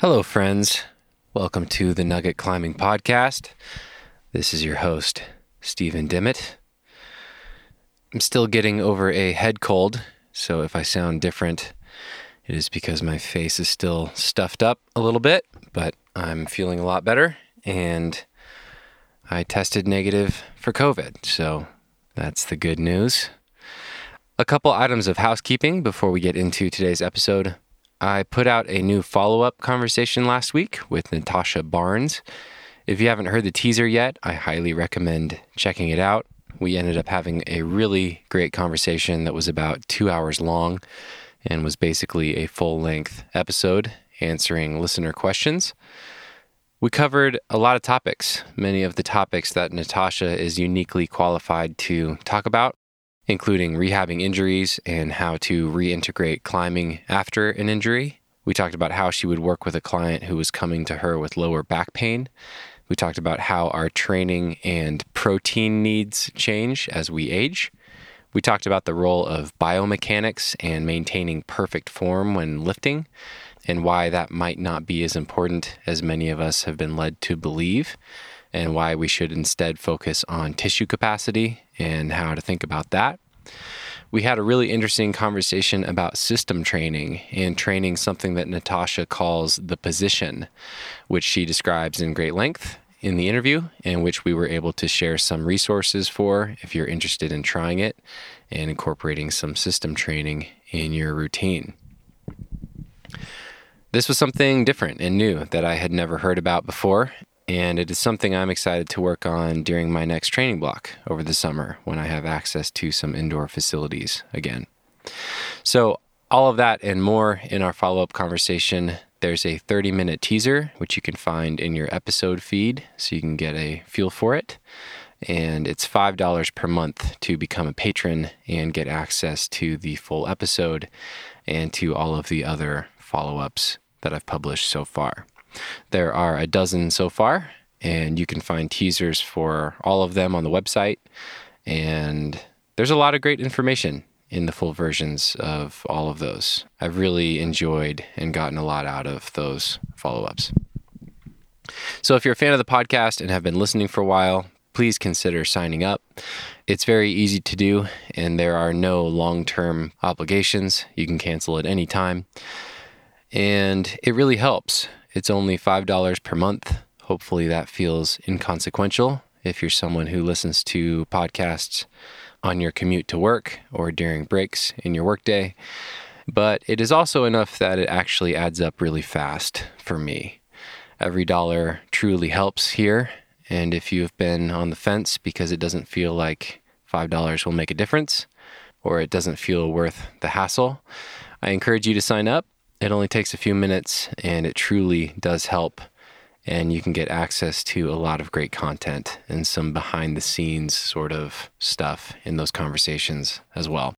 Hello, friends. Welcome to the Nugget Climbing Podcast. This is your host, Stephen Dimmitt. I'm still getting over a head cold, so if I sound different, it is because my face is still stuffed up a little bit, but I'm feeling a lot better and I tested negative for COVID, so that's the good news. A couple items of housekeeping before we get into today's episode. I put out a new follow up conversation last week with Natasha Barnes. If you haven't heard the teaser yet, I highly recommend checking it out. We ended up having a really great conversation that was about two hours long and was basically a full length episode answering listener questions. We covered a lot of topics, many of the topics that Natasha is uniquely qualified to talk about including rehabbing injuries and how to reintegrate climbing after an injury. We talked about how she would work with a client who was coming to her with lower back pain. We talked about how our training and protein needs change as we age. We talked about the role of biomechanics and maintaining perfect form when lifting, and why that might not be as important as many of us have been led to believe and why we should instead focus on tissue capacity and how to think about that. We had a really interesting conversation about system training and training something that Natasha calls the position, which she describes in great length in the interview, and which we were able to share some resources for if you're interested in trying it and incorporating some system training in your routine. This was something different and new that I had never heard about before, and it is something I'm excited to work on during my next training block over the summer when I have access to some indoor facilities again. So, all of that and more in our follow up conversation. There's a 30 minute teaser, which you can find in your episode feed so you can get a feel for it. And it's $5 per month to become a patron and get access to the full episode and to all of the other follow ups that I've published so far. There are a dozen so far, and you can find teasers for all of them on the website. And there's a lot of great information in the full versions of all of those. I've really enjoyed and gotten a lot out of those follow ups. So, if you're a fan of the podcast and have been listening for a while, please consider signing up. It's very easy to do, and there are no long term obligations. You can cancel at any time. And it really helps. It's only $5 per month. Hopefully, that feels inconsequential if you're someone who listens to podcasts on your commute to work or during breaks in your workday. But it is also enough that it actually adds up really fast for me. Every dollar truly helps here. And if you've been on the fence because it doesn't feel like $5 will make a difference or it doesn't feel worth the hassle, I encourage you to sign up it only takes a few minutes and it truly does help. And you can get access to a lot of great content and some behind the scenes sort of stuff in those conversations as well.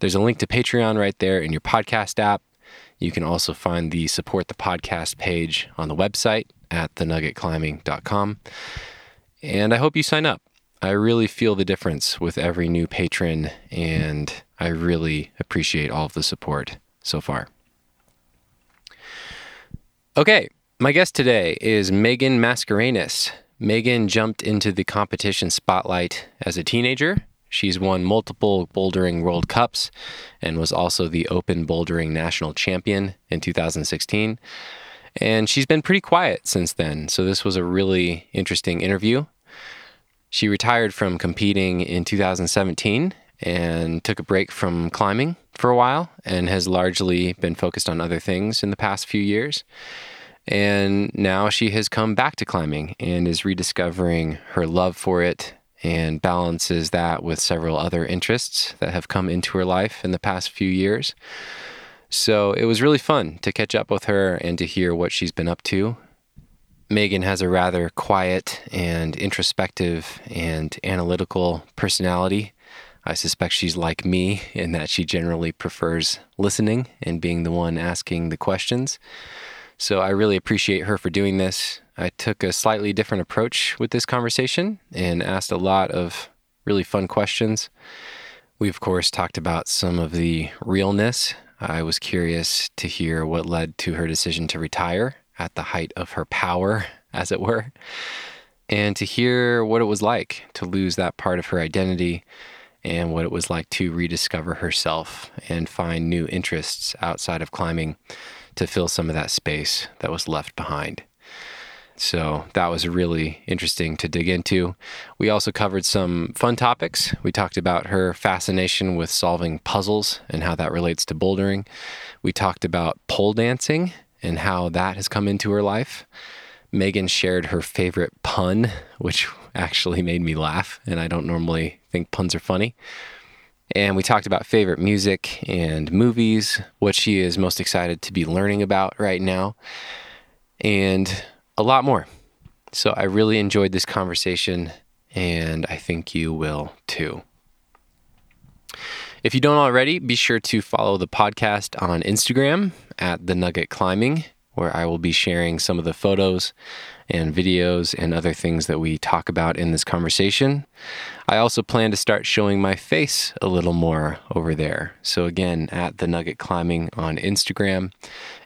There's a link to Patreon right there in your podcast app. You can also find the support the podcast page on the website at thenuggetclimbing.com. And I hope you sign up. I really feel the difference with every new patron, and I really appreciate all of the support so far. Okay, my guest today is Megan Mascarenas. Megan jumped into the competition spotlight as a teenager. She's won multiple bouldering World Cups and was also the Open Bouldering National Champion in 2016. And she's been pretty quiet since then, so this was a really interesting interview. She retired from competing in 2017 and took a break from climbing for a while and has largely been focused on other things in the past few years. And now she has come back to climbing and is rediscovering her love for it and balances that with several other interests that have come into her life in the past few years. So it was really fun to catch up with her and to hear what she's been up to. Megan has a rather quiet and introspective and analytical personality I suspect she's like me in that she generally prefers listening and being the one asking the questions. So I really appreciate her for doing this. I took a slightly different approach with this conversation and asked a lot of really fun questions. We, of course, talked about some of the realness I was curious to hear what led to her decision to retire at the height of her power, as it were, and to hear what it was like to lose that part of her identity and what it was like to rediscover herself and find new interests outside of climbing to fill some of that space that was left behind. So that was really interesting to dig into. We also covered some fun topics. We talked about her fascination with solving puzzles and how that relates to bouldering. We talked about pole dancing and how that has come into her life. Megan shared her favorite pun, which actually made me laugh, and I don't normally think puns are funny. And we talked about favorite music and movies, what she is most excited to be learning about right now, and a lot more. So I really enjoyed this conversation, and I think you will too. If you don't already, be sure to follow the podcast on Instagram at The Nugget Climbing, where I will be sharing some of the photos and videos and other things that we talk about in this conversation. I also plan to start showing my face a little more over there. So, again, at The Nugget Climbing on Instagram.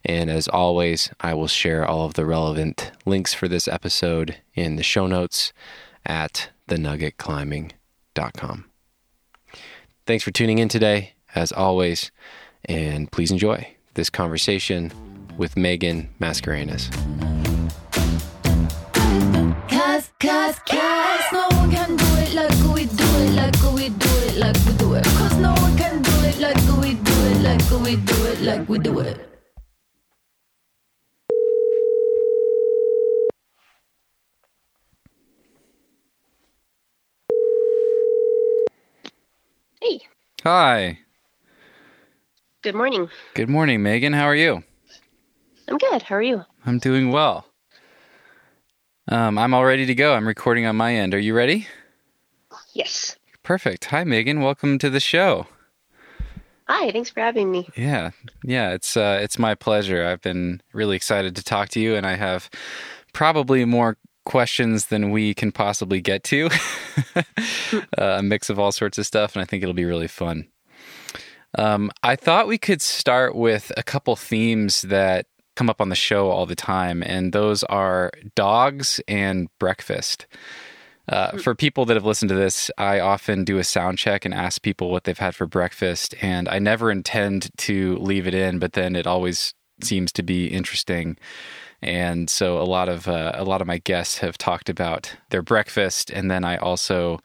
And as always, I will share all of the relevant links for this episode in the show notes at thenuggetclimbing.com. Thanks for tuning in today, as always, and please enjoy this conversation with Megan Mascarenas. Cause, cause, cause no one can do it like we do it, like we do it, like we do it. Cause no one can do it like we do it, like we do it, like we do it. Hey, Hi. good morning. Good morning, Megan. How are you? I'm good. How are you? I'm doing well. Um, I'm all ready to go. I'm recording on my end. Are you ready? Yes. Perfect. Hi, Megan. Welcome to the show. Hi, thanks for having me. Yeah, yeah. It's uh, it's my pleasure. I've been really excited to talk to you, and I have probably more questions than we can possibly get to. uh, a mix of all sorts of stuff, and I think it'll be really fun. Um, I thought we could start with a couple themes that come up on the show all the time, and those are dogs and breakfast. Uh, for people that have listened to this, I often do a sound check and ask people what they've had for breakfast, and I never intend to leave it in, but then it always seems to be interesting. And so a lot of uh, a lot of my guests have talked about their breakfast, and then I also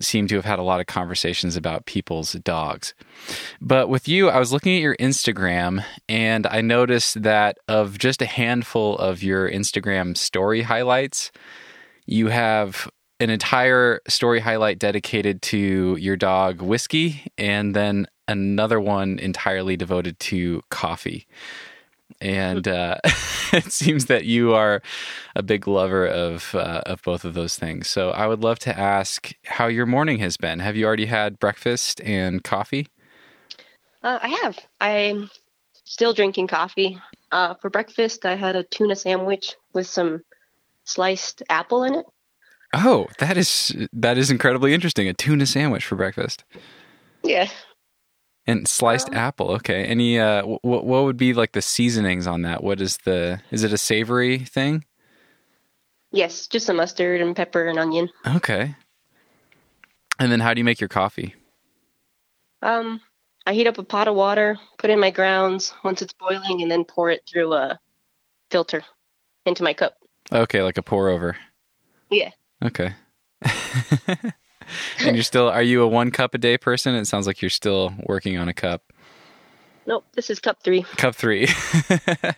seem to have had a lot of conversations about people's dogs. But with you, I was looking at your Instagram and I noticed that of just a handful of your Instagram story highlights, you have an entire story highlight dedicated to your dog Whiskey and then another one entirely devoted to coffee. And uh, it seems that you are a big lover of uh, of both of those things. So I would love to ask how your morning has been. Have you already had breakfast and coffee? Uh, I have. I'm still drinking coffee. Uh, for breakfast, I had a tuna sandwich with some sliced apple in it. Oh, that is that is incredibly interesting. A tuna sandwich for breakfast Yeah. And sliced Um, apple. Okay. Any uh, what what would be like the seasonings on that? What is the is it a savory thing? Yes, just some mustard and pepper and onion. Okay. And then how do you make your coffee? Um, I heat up a pot of water, put in my grounds once it's boiling, and then pour it through a filter into my cup. Okay, like a pour over. Yeah. Okay. and you're still are you a one cup a day person? It sounds like you're still working on a cup. Nope, this is cup three. Cup 3.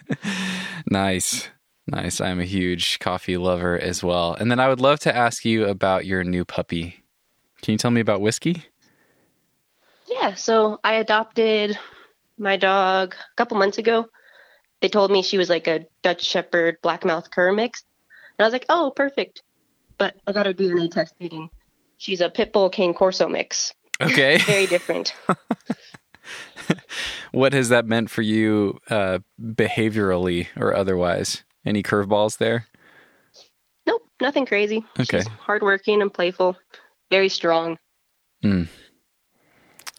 nice. Nice. I'm a huge coffee lover as well. And then I would love to ask you about your new puppy. Can you tell me about Whiskey? Yeah, so I adopted my dog a couple months ago. They told me she was like a Dutch Shepherd Black Mouth Cur mix. And I was like, oh, perfect. But I got her DNA tested and she's a Pitbull Cane Corso mix. Okay. Very different. what has that meant for you uh, behaviorally or otherwise? Any curveballs there? nope, nothing crazy. Okay. She's hardworking and playful, very strong. Mm.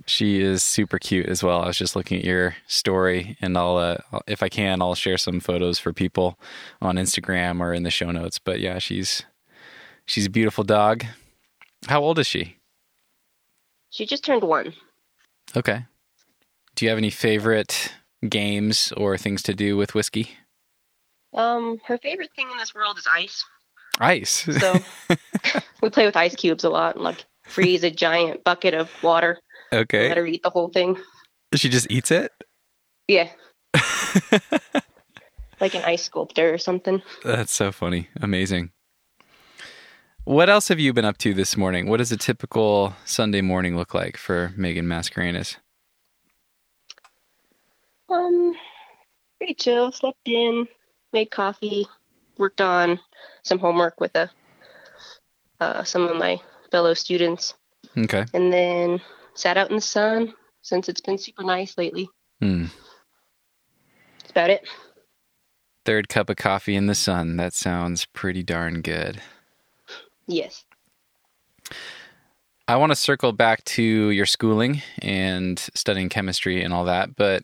She is super cute as well. I was just looking at your story, and I'll, uh, if I can, I'll share some photos for people on Instagram or in the show notes. But yeah, she's she's a beautiful dog. How old is she? She just turned one. Okay. Do you have any favorite games or things to do with whiskey? Um, her favorite thing in this world is ice. Ice. So we play with ice cubes a lot and like freeze a giant bucket of water. Okay. Let okay. her eat the whole thing. She just eats it. Yeah. like an ice sculptor or something. That's so funny. Amazing. What else have you been up to this morning? What does a typical Sunday morning look like for Megan Mascarenas? Um, pretty chill. Slept in, made coffee, worked on some homework with a uh, some of my fellow students, Okay. and then sat out in the sun since it's been super nice lately. Hmm. That's about it. Third cup of coffee in the sun. That sounds pretty darn good. Yes. I want to circle back to your schooling and studying chemistry and all that. But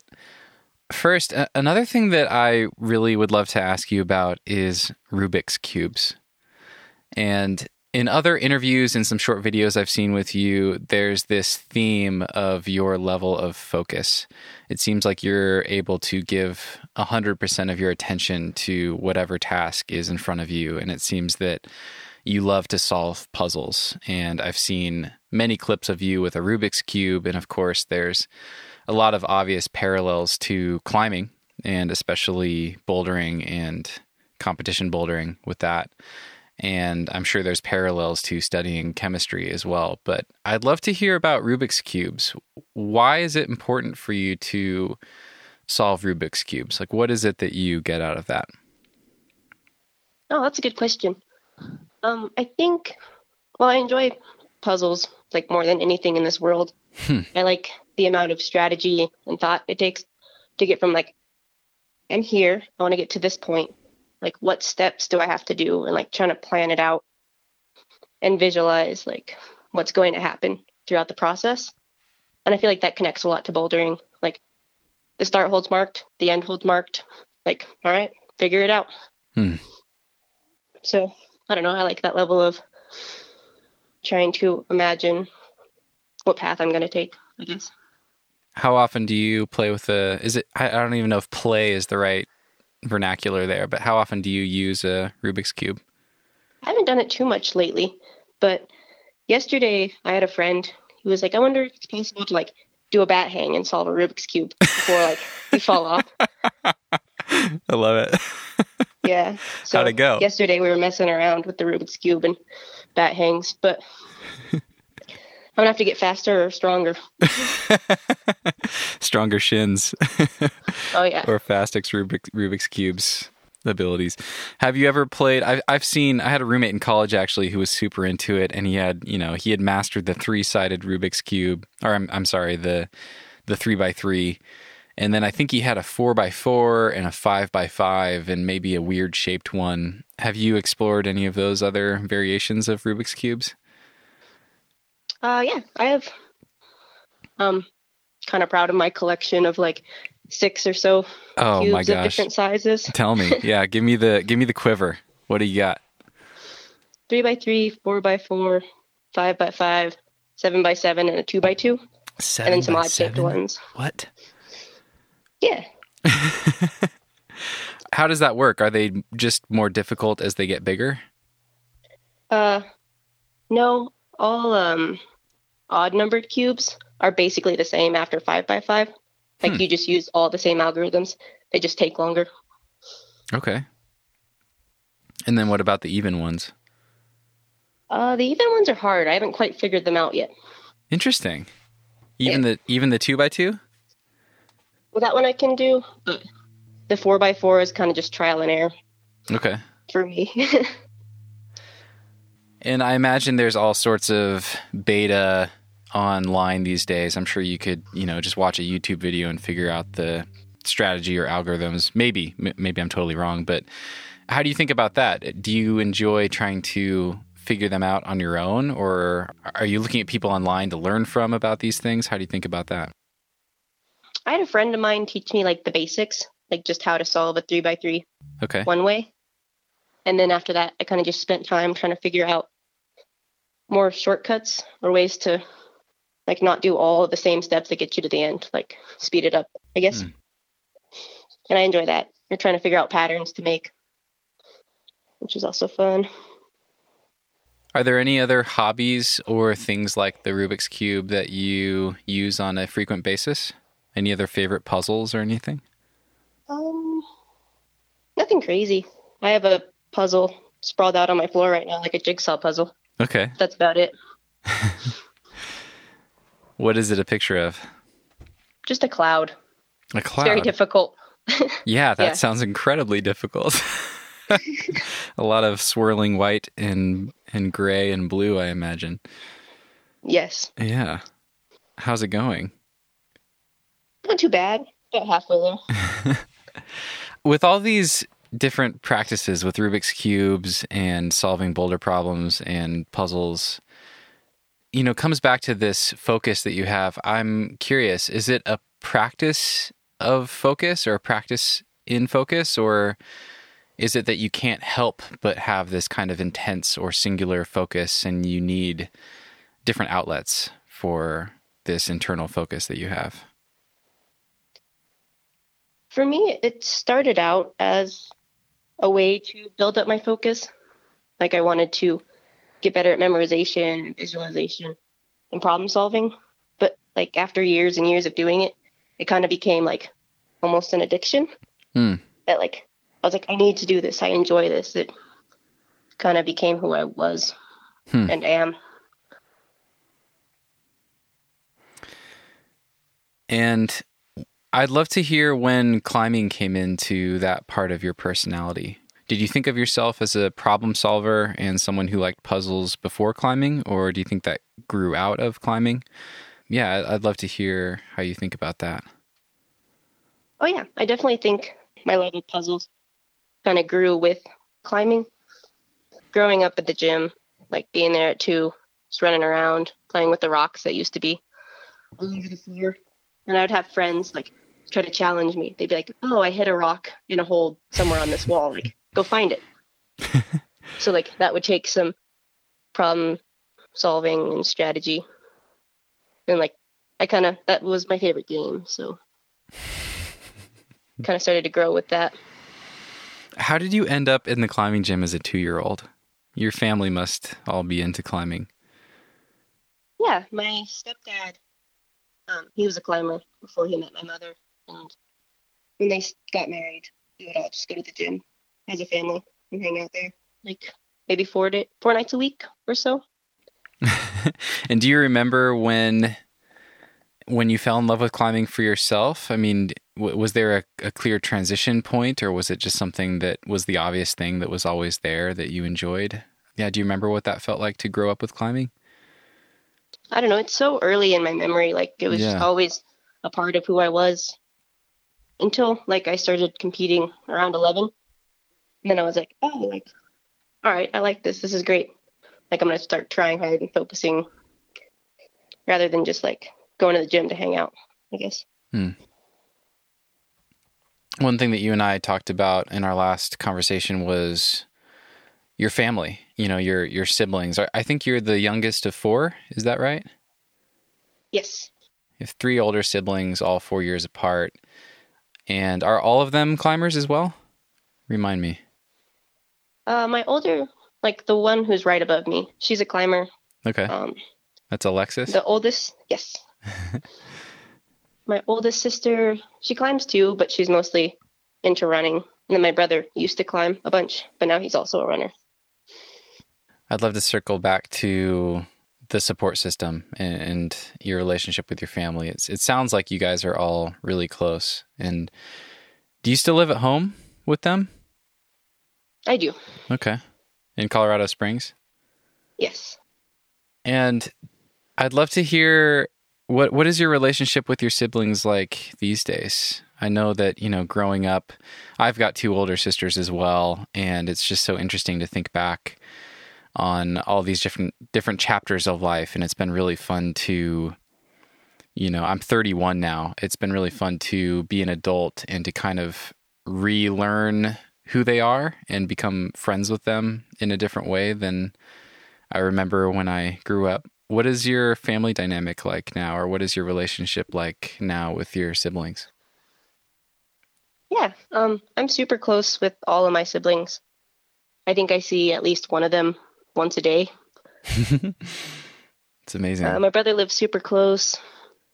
first, another thing that I really would love to ask you about is Rubik's Cubes. And in other interviews and some short videos I've seen with you, there's this theme of your level of focus. It seems like you're able to give 100% of your attention to whatever task is in front of you. And it seems that you love to solve puzzles. And I've seen many clips of you with a Rubik's Cube. And of course, there's a lot of obvious parallels to climbing and especially bouldering and competition bouldering with that. And I'm sure there's parallels to studying chemistry as well. But I'd love to hear about Rubik's Cubes. Why is it important for you to solve Rubik's Cubes? Like, what is it that you get out of that? Oh, that's a good question. Um, I think, well, I enjoy puzzles like more than anything in this world. Hmm. I like the amount of strategy and thought it takes to get from like, I'm here, I want to get to this point. Like, what steps do I have to do? And like trying to plan it out and visualize like what's going to happen throughout the process. And I feel like that connects a lot to bouldering. Like, the start holds marked, the end holds marked. Like, all right, figure it out. Hmm. So I don't know. I like that level of trying to imagine what path I'm going to take. I guess. How often do you play with the? Is it? I, don't even know if play is the right vernacular there, but how often do you use a Rubik's cube? I haven't done it too much lately, but yesterday I had a friend who was like, "I wonder if it's possible to like do a bat hang and solve a Rubik's cube before like we fall off." I love it. Yeah. So How'd it go? Yesterday we were messing around with the Rubik's cube and bat hangs, but I'm gonna have to get faster or stronger. Stronger shins Oh yeah. or fastest Rubik's, Rubik's cubes abilities. Have you ever played? I've I've seen. I had a roommate in college actually who was super into it, and he had you know he had mastered the three sided Rubik's cube, or I'm I'm sorry the the three by three. And then I think he had a four by four and a five by five and maybe a weird shaped one. Have you explored any of those other variations of Rubik's cubes? Uh, yeah, I have. Um, kind of proud of my collection of like six or so Oh cubes my of different sizes. Tell me, yeah, give me the give me the quiver. What do you got? Three by three, four by four, five by five, seven by seven, and a two by two, Seven and then some odd shaped ones. What? Yeah. How does that work? Are they just more difficult as they get bigger? Uh, no, all um odd numbered cubes are basically the same after five by five. Like Hmm. you just use all the same algorithms. They just take longer. Okay. And then what about the even ones? Uh, the even ones are hard. I haven't quite figured them out yet. Interesting. Even the even the two by two? Well, that one I can do. But the four by four is kind of just trial and error Okay. for me. And I imagine there's all sorts of beta online these days. I'm sure you could, you know, just watch a YouTube video and figure out the strategy or algorithms. Maybe, m- maybe I'm totally wrong, but how do you think about that? Do you enjoy trying to figure them out on your own, or are you looking at people online to learn from about these things? How do you think about that? I had a friend of mine teach me like the basics, like just how to solve a three by three Okay. one way. And then after that, I kind of just spent time trying to figure out more shortcuts or ways to like not do all the same steps that get you to the end, like speed it up, I guess. Hmm. And I enjoy that. You're trying to figure out patterns to make, which is also fun. Are there any other hobbies or things like the Rubik's Cube that you use on a frequent basis? Any other favorite puzzles or anything? Um, nothing crazy. I have a puzzle sprawled out on my floor right now, like a jigsaw puzzle. Okay. That's about it. What is it a picture of? Just a cloud. A It's cloud. very difficult. Yeah, that Yeah. sounds incredibly difficult. a lot of swirling white and and gray and blue, I imagine. Yes. Yeah. How's it going? Not too bad. About halfway there. With all these different practices with Rubik's cubes and solving boulder problems and puzzles, you know, comes back to this focus that you have. I'm curious, is it a practice of focus or a practice in focus or is it that you can't help but have this kind of intense or singular focus and you need different outlets for this internal focus that you have? For me, it started out as a way to build up my focus. Like I wanted to get better at memorization and visualization and problem solving. But like after years and years of doing it, it kind of became like almost an addiction. Hmm. That like I was like, I need to do this. I enjoy this. It kind of became who I was Hmm. and am. And I'd love to hear when climbing came into that part of your personality. Did you think of yourself as a problem solver and someone who liked puzzles before climbing, or do you think that grew out of climbing? Yeah, I'd love to hear how you think about that. Oh yeah, I definitely think my love of puzzles kind of grew with climbing. Growing up at the gym, like being there at two, just running around, playing with the rocks that used to be all over the floor. And I would have friends like try to challenge me. They'd be like, "Oh, I hit a rock in a hole somewhere on this wall. Like, go find it." so like that would take some problem solving and strategy. And like I kind of that was my favorite game, so kind of started to grow with that. How did you end up in the climbing gym as a two year old? Your family must all be into climbing. Yeah, my stepdad, um, he was a climber before he met my mother, and when they got married, we would all just go to the gym as a family and hang out there, like maybe four day, four nights a week or so. And do you remember when when you fell in love with climbing for yourself? I mean, w- was there a, a clear transition point, or was it just something that was the obvious thing that was always there that you enjoyed? Yeah, do you remember what that felt like to grow up with climbing? I don't know. It's so early in my memory. Like it was just Yeah. always a part of who I was until like I started competing around 11. And then I was like, oh, like, all right, I like this. This is great. Like I'm going to start trying hard and focusing rather than just like going to the gym to hang out, I guess. Hmm. One thing that you and I talked about in our last conversation was your family. You know, your your siblings. I- I think you're the youngest of four. Is that right? Yes. You have three older siblings, all four years apart. And are all of them climbers as well? Remind me. Uh, my older, like the one who's right above me, she's a climber. Okay. Um, That's Alexis. The oldest, yes. my oldest sister, she climbs too, but she's mostly into running. And then my brother used to climb a bunch, but now he's also a runner. I'd love to circle back to the support system and, and your relationship with your family. It's, it sounds like you guys are all really close. And do you still live at home with them? I do, Okay. In Colorado Springs? yes. And I'd love to hear what what is your relationship with your siblings like these days? I know that, you know, growing up, I've got two older sisters as well, and it's just so interesting to think back on all these different different chapters of life and it's been really fun to you know, I'm 31 now. It's been really fun to be an adult and to kind of relearn who they are and become friends with them in a different way than I remember when I grew up. What is your family dynamic like now, or what is your relationship like now with your siblings? Yeah, um, I'm super close with all of my siblings. I think I see at least one of them once a day. it's amazing. Uh, my brother lives super close,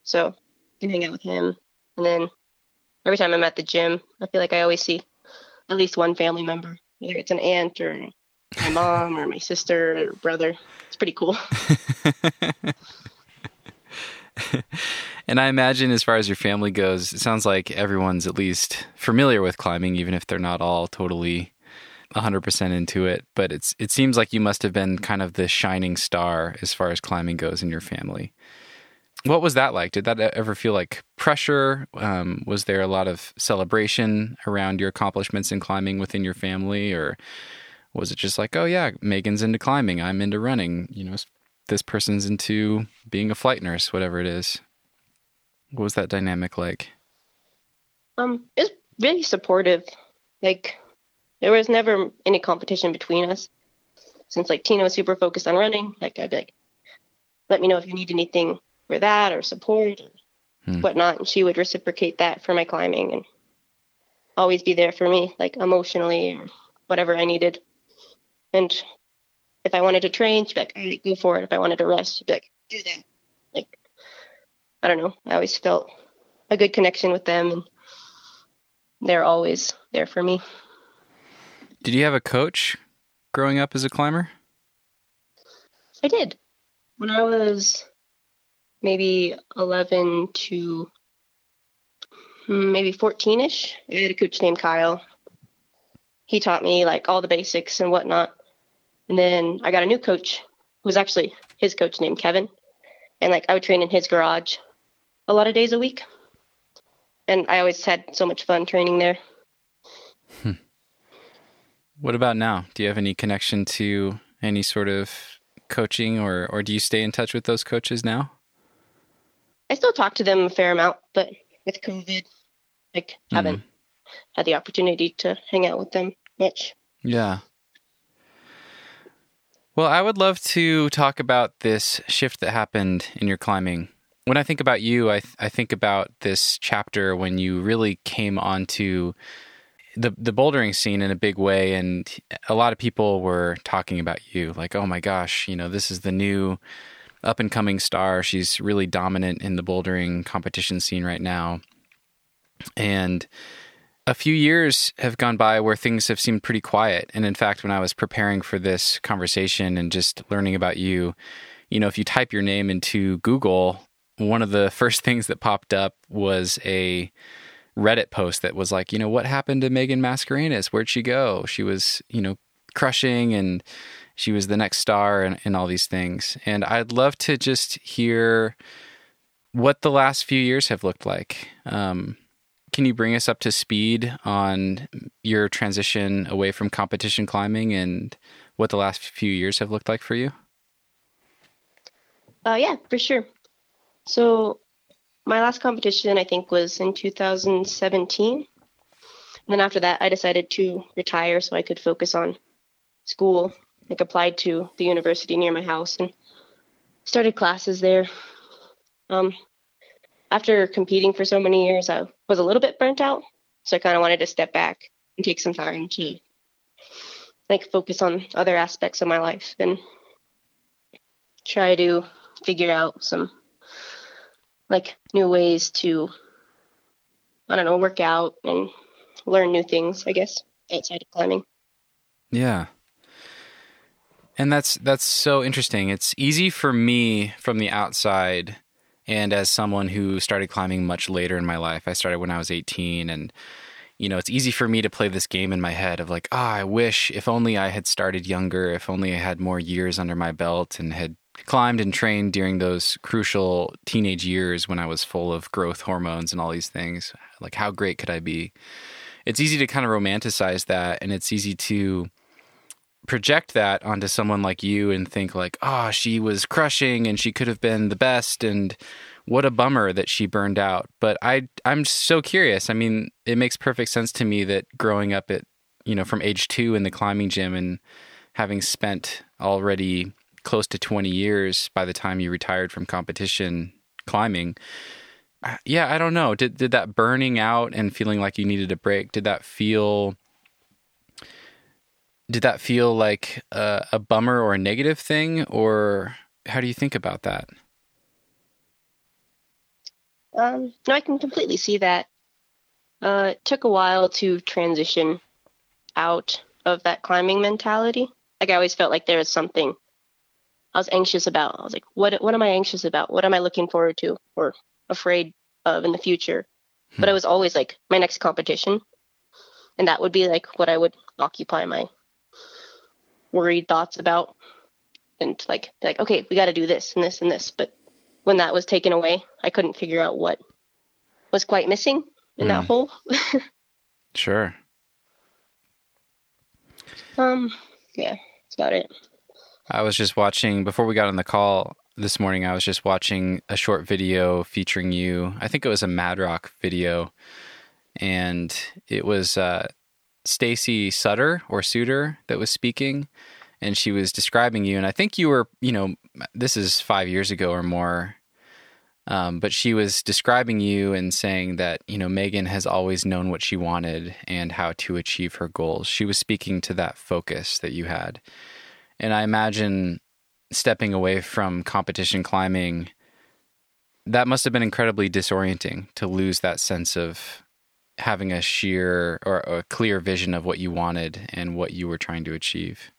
so I can hang out with him. And then every time I'm at the gym, I feel like I always see at least one family member, whether it's an aunt or my mom or my sister or brother. It's pretty cool. and I imagine, as far as your family goes, it sounds like everyone's at least familiar with climbing, even if they're not all totally 100% into it. But it's it seems like you must have been kind of the shining star as far as climbing goes in your family. What was that like? Did that ever feel like pressure? Um, was there a lot of celebration around your accomplishments in climbing within your family, or was it just like, oh yeah, Megan's into climbing, I'm into running, you know, this person's into being a flight nurse, whatever it is. What was that dynamic like? Um, it's really supportive. Like there was never any competition between us. Since like Tina was super focused on running, like I'd be like, let me know if you need anything for that or support or hmm. whatnot. And she would reciprocate that for my climbing and always be there for me, like emotionally or whatever I needed. And if I wanted to train, she'd be like, right, go for it. If I wanted to rest, she'd be like, do that. Like, I don't know. I always felt a good connection with them and they're always there for me. Did you have a coach growing up as a climber? I did. When I was maybe 11 to hmm, maybe 14 ish, I had a coach named Kyle. He taught me like all the basics and whatnot. And then I got a new coach who was actually his coach named Kevin. And like I would train in his garage a lot of days a week. And I always had so much fun training there. Hmm. What about now? Do you have any connection to any sort of coaching or, or do you stay in touch with those coaches now? I still talk to them a fair amount, but with COVID, like mm-hmm. haven't had the opportunity to hang out with them much. Yeah. Well, I would love to talk about this shift that happened in your climbing. When I think about you, I, th- I think about this chapter when you really came onto the the bouldering scene in a big way, and a lot of people were talking about you, like, "Oh my gosh, you know, this is the new up and coming star. She's really dominant in the bouldering competition scene right now." And a few years have gone by where things have seemed pretty quiet. And in fact, when I was preparing for this conversation and just learning about you, you know, if you type your name into Google, one of the first things that popped up was a Reddit post that was like, you know, what happened to Megan Mascarenas? Where'd she go? She was, you know, crushing and she was the next star and, and all these things. And I'd love to just hear what the last few years have looked like. Um, can you bring us up to speed on your transition away from competition climbing and what the last few years have looked like for you? Uh, yeah, for sure. So, my last competition, I think, was in 2017. And then after that, I decided to retire so I could focus on school. Like, applied to the university near my house and started classes there. Um, after competing for so many years, I was a little bit burnt out. So I kind of wanted to step back and take some time to like focus on other aspects of my life and try to figure out some like new ways to I don't know, work out and learn new things, I guess, outside of climbing. Yeah. And that's that's so interesting. It's easy for me from the outside and as someone who started climbing much later in my life, I started when I was 18 and you know, it's easy for me to play this game in my head of like, ah, oh, I wish if only I had started younger, if only I had more years under my belt and had climbed and trained during those crucial teenage years when I was full of growth hormones and all these things. Like, how great could I be? It's easy to kind of romanticize that, and it's easy to project that onto someone like you and think like, "Oh, she was crushing and she could have been the best and what a bummer that she burned out." But I I'm so curious. I mean, it makes perfect sense to me that growing up at, you know, from age 2 in the climbing gym and having spent already close to 20 years by the time you retired from competition climbing, uh, yeah, I don't know. Did did that burning out and feeling like you needed a break? Did that feel did that feel like a, a bummer or a negative thing, or how do you think about that? Um, no, I can completely see that. Uh, it took a while to transition out of that climbing mentality. Like I always felt like there was something I was anxious about. I was like, what what am I anxious about? What am I looking forward to or afraid of in the future? Hmm. But it was always like my next competition. And that would be like what I would occupy my worried thoughts about and like like okay, we got to do this and this and this. But when that was taken away, I couldn't figure out what was quite missing in mm. that hmm. hole. sure. Um yeah, that's about it. I was just watching before we got on the call this morning. I was just watching a short video featuring you. I think it was a Mad Rock video, and it was uh, Stacy Sutter or Suter that was speaking, and she was describing you. And I think you were, you know, this is five years ago or more. Um, but she was describing you and saying that, you know, Megan has always known what she wanted and how to achieve her goals. She was speaking to that focus that you had. And I imagine stepping away from competition climbing, that must have been incredibly disorienting to lose that sense of having a sheer or a clear vision of what you wanted and what you were trying to achieve.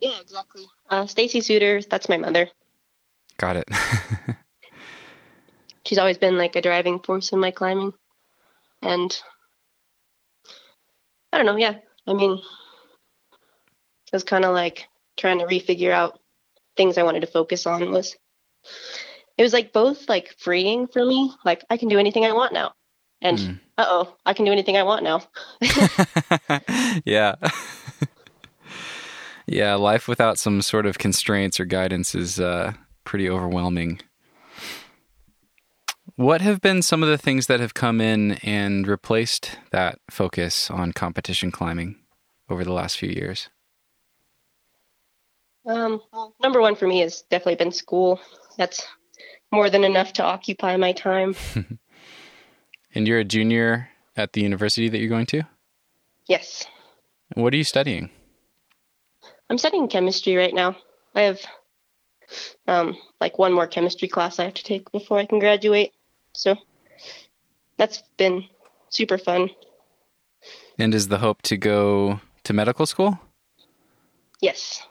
Yeah, exactly. Uh, Stacy Suter, that's my mother. Got it. She's always been like a driving force in my climbing. And I don't know, yeah. I mean, was kind of like trying to refigure out things I wanted to focus on was it was like both like freeing for me, like I can do anything I want now. And mm. uh oh, I can do anything I want now. yeah. yeah, life without some sort of constraints or guidance is uh, pretty overwhelming. What have been some of the things that have come in and replaced that focus on competition climbing over the last few years? Um, well, number one for me has definitely been school. That's more than enough to occupy my time. and you're a junior at the university that you're going to? Yes. What are you studying? I'm studying chemistry right now. I have um, like one more chemistry class I have to take before I can graduate. So that's been super fun. And is the hope to go to medical school? Yes.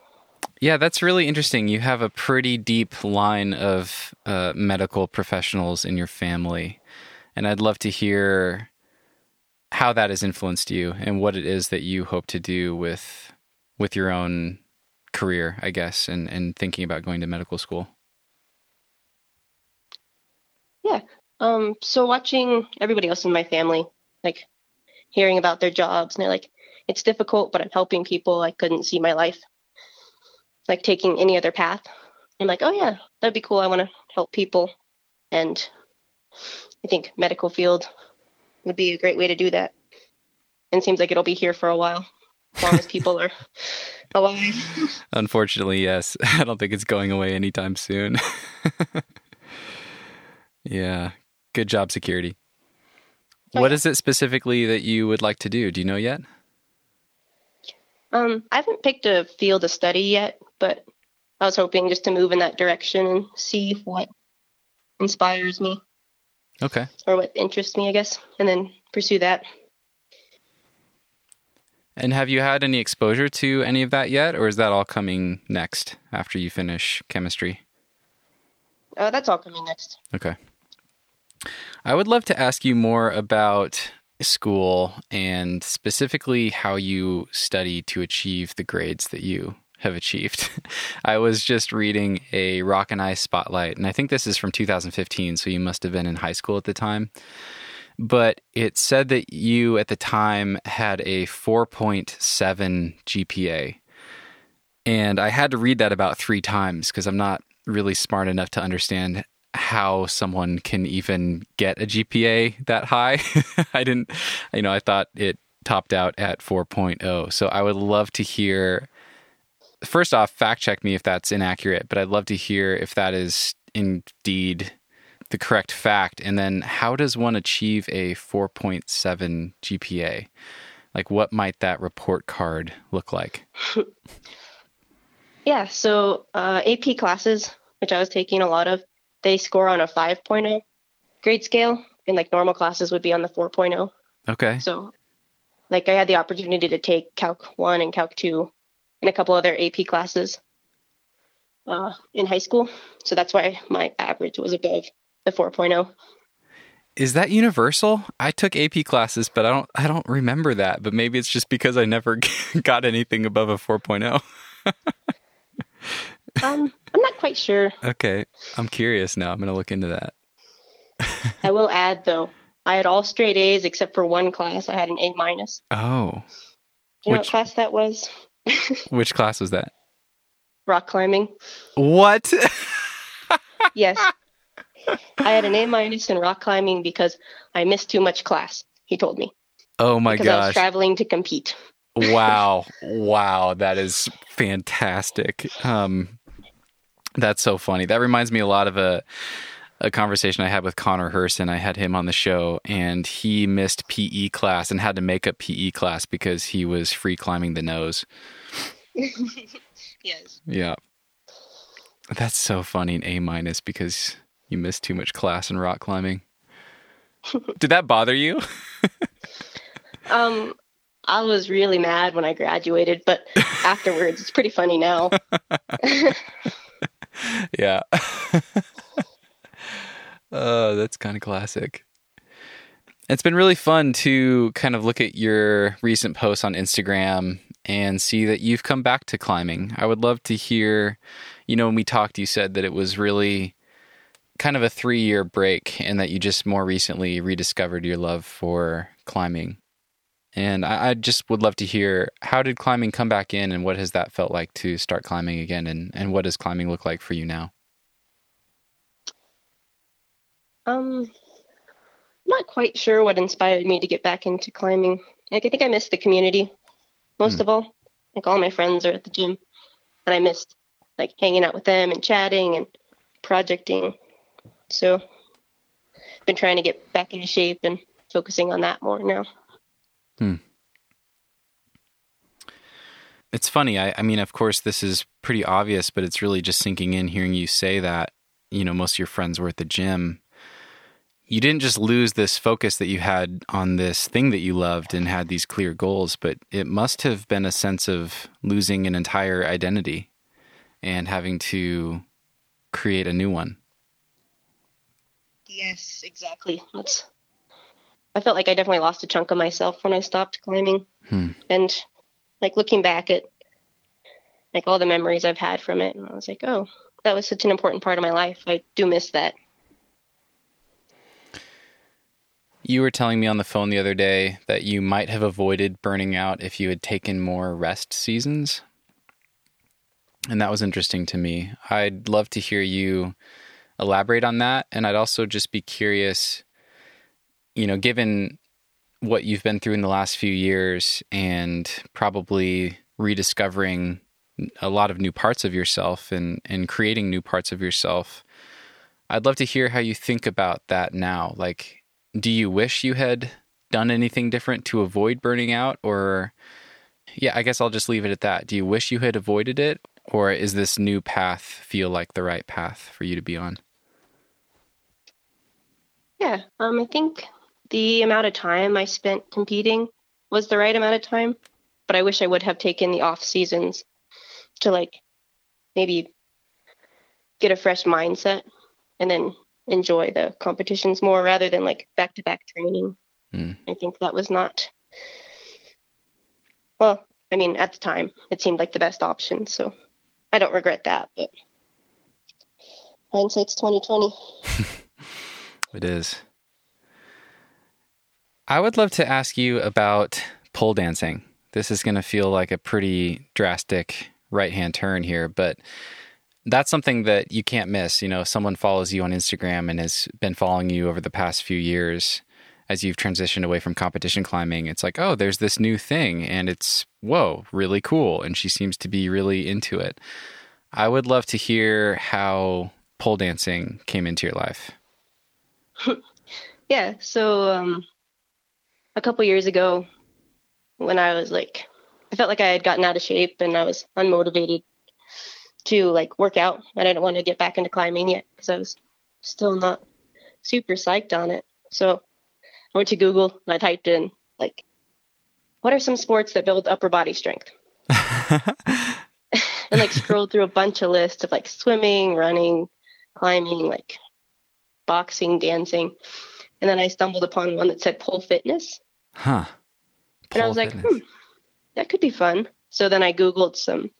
Yeah, that's really interesting. You have a pretty deep line of uh, medical professionals in your family. And I'd love to hear how that has influenced you and what it is that you hope to do with with your own career, I guess, and, and thinking about going to medical school. Yeah. Um, so watching everybody else in my family, like hearing about their jobs, and they're like, it's difficult, but I'm helping people. I couldn't see my life like taking any other path. I'm like, oh yeah, that'd be cool. I want to help people, and I think medical field would be a great way to do that. And seems like it'll be here for a while, as long as people are alive. Unfortunately, yes. I don't think it's going away anytime soon. yeah, good job, security. Oh, what yeah. is it specifically that you would like to do? Do you know yet? Um, I haven't picked a field to study yet, but I was hoping just to move in that direction and see what inspires me. Okay. Or what interests me, I guess, and then pursue that. And have you had any exposure to any of that yet, or is that all coming next after you finish chemistry? Uh, that's all coming next. Okay. I would love to ask you more about school and specifically how you study to achieve the grades that you have achieved. I was just reading a Rock and Ice Spotlight, and I think this is from 2015, so you must have been in high school at the time. But it said that you at the time had a 4.7 GPA, And I had to read that about three times because I'm not really smart enough to understand how someone can even get a GPA that high. I didn't, you know, I thought it topped out at 4.0. So I would love to hear, first off, fact check me if that's inaccurate, but I'd love to hear if that is indeed the correct fact. And then how does one achieve a 4.7 GPA? Like, what might that report card look like? Yeah, so uh, AP classes, which I was taking a lot of, they score on a 5.0 grade scale, and like normal classes would be on the 4.0. Okay. So, like, I had the opportunity to take Calc 1 and Calc 2 and a couple other AP classes uh, in high school. So that's why my average was above the 4.0. Is that universal? I took AP classes, but I don't I don't remember that. But maybe it's just because I never got anything above a 4.0. Um, I'm not quite sure. Okay. I'm curious now. I'm going to look into that. I will add though, I had all straight A's except for one class. I had an A minus. Oh. Do you know what class that was? Which class was that? Rock climbing. What? Yes. I had an A minus in rock climbing because I missed too much class. He told me oh my because I was traveling to compete. wow. Wow, that is fantastic. Um that's so funny. That reminds me a lot of a a conversation I had with Connor Herson. I had him on the show and he missed PE class and had to make up PE class because he was free climbing the nose. Yes. Yeah. That's so funny, an A minus because you missed too much class in rock climbing. Did that bother you? Um, I was really mad when I graduated, but afterwards, it's pretty funny now. yeah. Oh, that's kind of classic. It's been really fun to kind of look at your recent posts on Instagram and see that you've come back to climbing. I would love to hear, you know, when we talked, you said that it was really kind of a three year break and that you just more recently rediscovered your love for climbing. And I, I just would love to hear how did climbing come back in and what has that felt like to start climbing again and, and what does climbing look like for you now? Um, I'm not quite sure what inspired me to get back into climbing. Like, I think I missed the community most of all. Like, all my friends are at the gym, and I missed like hanging out with them and chatting and projecting. So, I've been trying to get back into shape and focusing on that more now. Hmm. It's funny. I, I mean, of course, this is pretty obvious, but it's really just sinking in hearing you say that, you know, most of your friends were at the gym. You didn't just lose this focus that you had on this thing that you loved and had these clear goals, but it must have been a sense of losing an entire identity and having to create a new one. Yes, exactly. That's. I felt like I definitely lost a chunk of myself when I stopped climbing, Hmm. and like looking back at like all the memories I've had from it, and I was like, oh, that was such an important part of my life. I do miss that. You were telling me on the phone the other day that you might have avoided burning out if you had taken more rest seasons. And that was interesting to me. I'd love to hear you elaborate on that. And I'd also just be curious, you know, given what you've been through in the last few years and probably rediscovering a lot of new parts of yourself and, and creating new parts of yourself, I'd love to hear how you think about that now. Like, do you wish you had done anything different to avoid burning out? Or yeah i guess i'll just leave it at that. Do you wish you had avoided it? Or is this new path feel like the right path for you to be on? Yeah, um, I think the amount of time I spent competing was the right amount of time, but I wish I would have taken the off seasons to like maybe get a fresh mindset and then enjoy the competitions more rather than like back to back training. Mm. I think that was not well, I mean, at the time it seemed like the best option, so I don't regret that, but hindsight's twenty twenty. it is i would love to ask you about pole dancing this is going to feel like a pretty drastic right hand turn here, but that's something that you can't miss. You know, someone follows you on Instagram and has been following you over the past few years as you've transitioned away from competition climbing, it's like, oh, there's this new thing and it's, whoa, really cool. And she seems to be really into it. I would love to hear how pole dancing came into your life. Yeah. So um, a couple years ago, when I was like, I felt like I had gotten out of shape and I was unmotivated to like work out. I didn't want to get back into climbing yet because I was still not super psyched on it. So I went to Google and I typed in like, what are some sports that build upper body strength? and like scrolled through a bunch of lists of like swimming, running, climbing, like boxing, dancing. And then I stumbled upon one that said pole fitness. Huh. And I was like, hmm, that could be fun. So then I Googled some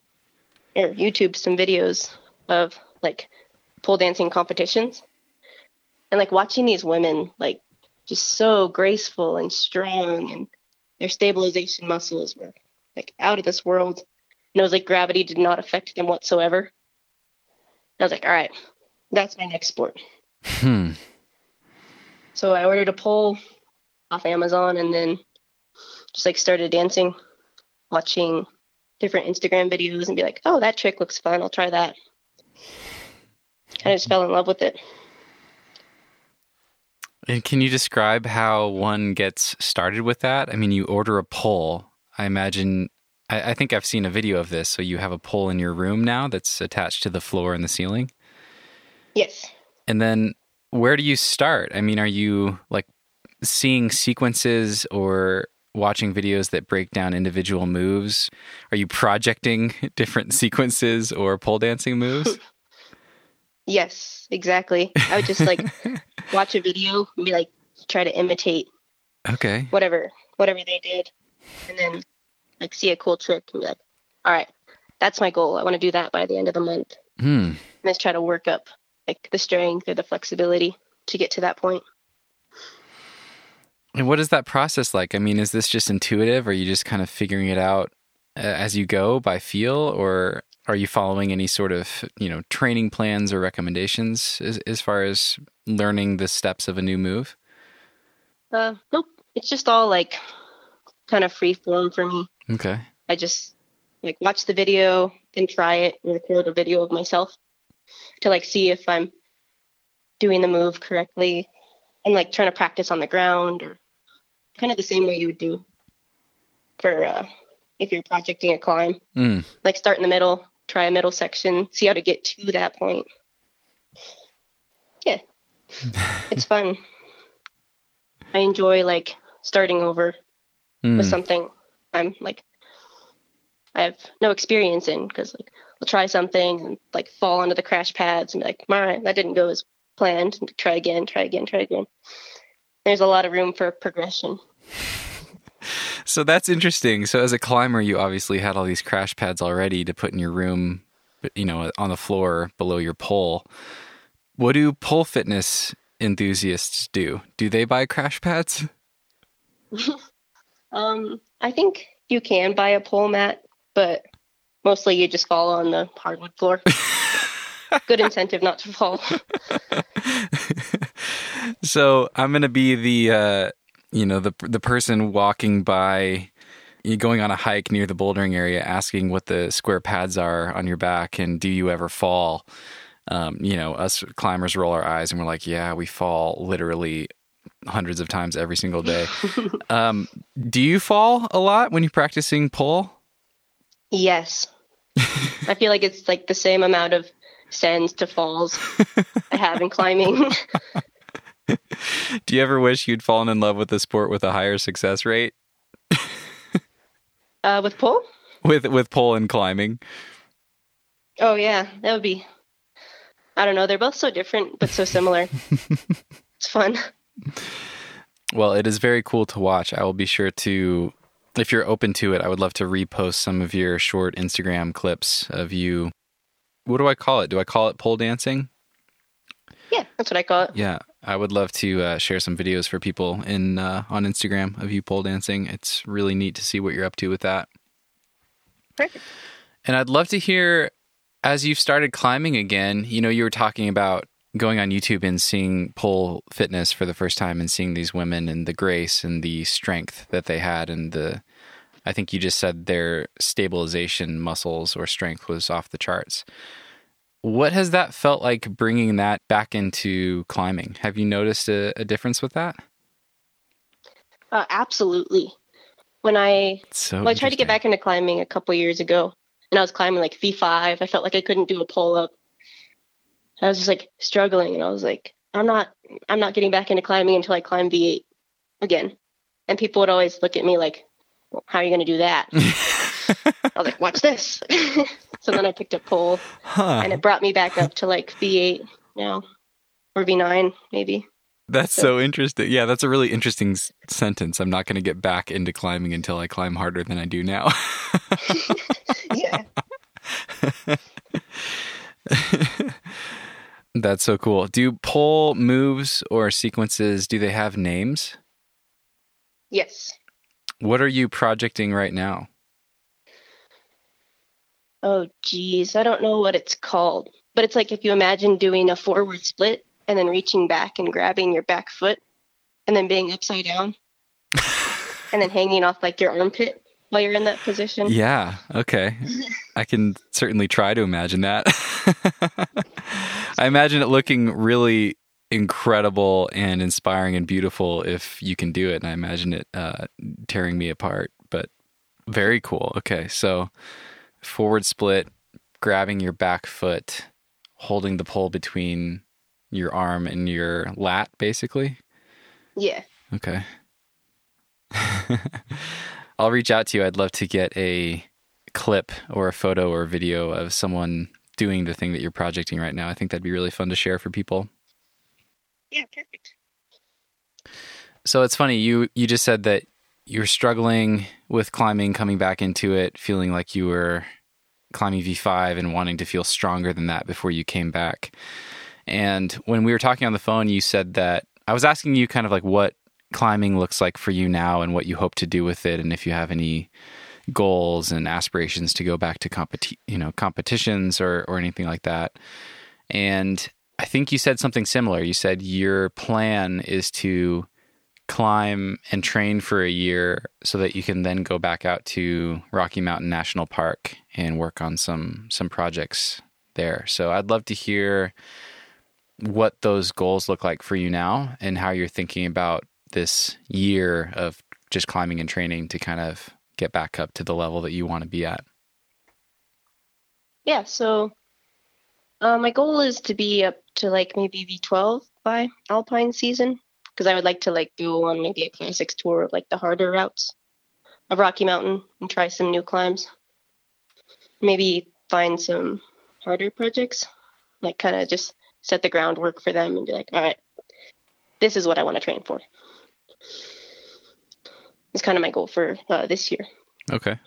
or YouTube some videos of like pole dancing competitions. And like watching these women like just so graceful and strong and their stabilization muscles were like out of this world. And it was like gravity did not affect them whatsoever. And I was like, all right, that's my next sport. Hmm. So I ordered a pole off Amazon and then just like started dancing, watching different Instagram videos and be like, oh, that trick looks fun. I'll try that. Kind of just fell in love with it. And can you describe how one gets started with that? I mean, you order a pole. I imagine, I, I, think I've seen a video of this. So you have a pole in your room now that's attached to the floor and the ceiling? Yes. And then where do you start? I mean, are you like seeing sequences or watching videos that break down individual moves? Are you projecting different sequences or pole dancing moves? yes, exactly. I would just like watch a video and be like try to imitate okay whatever whatever they did and then like see a cool trick and be like all right that's my goal i want to do that by the end of the month hmm. and just try to work up like the strength or the flexibility to get to that point and what is that process like? I mean is this just intuitive? Or are you just kind of figuring it out uh, as you go by feel? Or are you following any sort of you know training plans or recommendations as, as far as learning the steps of a new move? Uh nope. It's just all like kind of free form for me. Okay. I just like watch the video and try it and record a video of myself to like see if i'm doing the move correctly. And like trying to practice on the ground or kind of the same way you would do for uh if you're projecting a climb mm. like start in the middle try a middle section, see how to get to that point. Yeah, it's fun. I enjoy like starting over Mm. with something I'm like I have no experience in because like I'll try something and like fall onto the crash pads and be like, all right, that didn't go as planned. Try again, try again, try again. There's a lot of room for progression. So that's interesting. So as a climber, you obviously had all these crash pads already to put in your room, you know, on the floor below your pole. What do pole fitness enthusiasts do? Do they buy crash pads? Um, I think you can buy a pole mat, but mostly you just fall on the hardwood floor. Good incentive not to fall. So I'm going to be the, uh, you know, the the person walking by, going on a hike near the bouldering area, asking what the square pads are on your back, and do you ever fall? Um, you know, us climbers roll our eyes and we're like, yeah, we fall literally hundreds of times every single day. um, do you fall a lot when you're practicing pole? Yes. I feel like it's like the same amount of sends to falls I have in climbing. Do you ever wish you'd fallen in love with a sport with a higher success rate? uh, with pole? With with pole and climbing? Oh yeah, that would be. I don't know. They're both so different but so similar. it's fun. Well, it is very cool to watch. I will be sure to, if you're open to it, I would love to repost some of your short Instagram clips of you. What do I call it? Do I call it pole dancing? Yeah, that's what I call it. Yeah, I would love to uh, share some videos for people in uh, on Instagram of you pole dancing. It's really neat to see what you're up to with that. Perfect. And I'd love to hear as you've started climbing again, you know, you were talking about going on YouTube and seeing pole fitness for the first time and seeing these women and the grace and the strength that they had and the I think you just said their stabilization muscles or strength was off the charts. What has that felt like bringing that back into climbing? Have you noticed a, a difference with that? Uh, absolutely. When I So well, I tried to get back into climbing a couple years ago, and I was climbing like V5. I felt like I couldn't do a pull up. I was just like struggling, and I was like, I'm not, I'm not getting back into climbing until I climb V8 again. And people would always look at me like, well, "How are you going to do that?" I was like, "Watch this." so then I picked up pole, Huh. and it brought me back up to like V8 now, or V9 maybe. That's so interesting. Yeah, that's a really interesting s- sentence. I'm not going to get back into climbing until I climb harder than I do now. Yeah. That's so cool. Do pole moves or sequences do they have names? Yes. What are you projecting right now? Oh, geez. I don't know what it's called, but it's like if you imagine doing a forward split and then reaching back and grabbing your back foot and then being upside down and then hanging off like your armpit while you're in that position. Yeah, okay. I can certainly try to imagine that. I imagine it looking really incredible and inspiring and beautiful if you can do it. And I imagine it uh, tearing me apart, but very cool. Okay, so forward split, grabbing your back foot, holding the pole between your arm and your lat, basically. Yeah. Okay. I'll reach out to you. I'd love to get a clip or a photo or video of someone doing the thing that you're projecting right now. I think that'd be really fun to share for people. Yeah, perfect. So it's funny you you just said that you're struggling with climbing, coming back into it, feeling like you were climbing V5 and wanting to feel stronger than that before you came back. And when we were talking on the phone, you said that I was asking you kind of like what climbing looks like for you now and what you hope to do with it and if you have any goals and aspirations to go back to competi- you know competitions or or anything like that. And I think you said something similar. You said your plan is to climb and train for a year so that you can then go back out to Rocky Mountain National Park and work on some some projects there. So I'd love to hear what those goals look like for you now and how you're thinking about this year of just climbing and training to kind of get back up to the level that you want to be at. Yeah, so uh, my goal is to be up to like maybe V12 by Alpine season because I would like to like go on maybe a classics tour of like the harder routes of Rocky Mountain and try some new climbs. Maybe find some harder projects, like kind of just set the groundwork for them and be like, all right, this is what I want to train for. It's kind of my goal for uh, this year. Okay.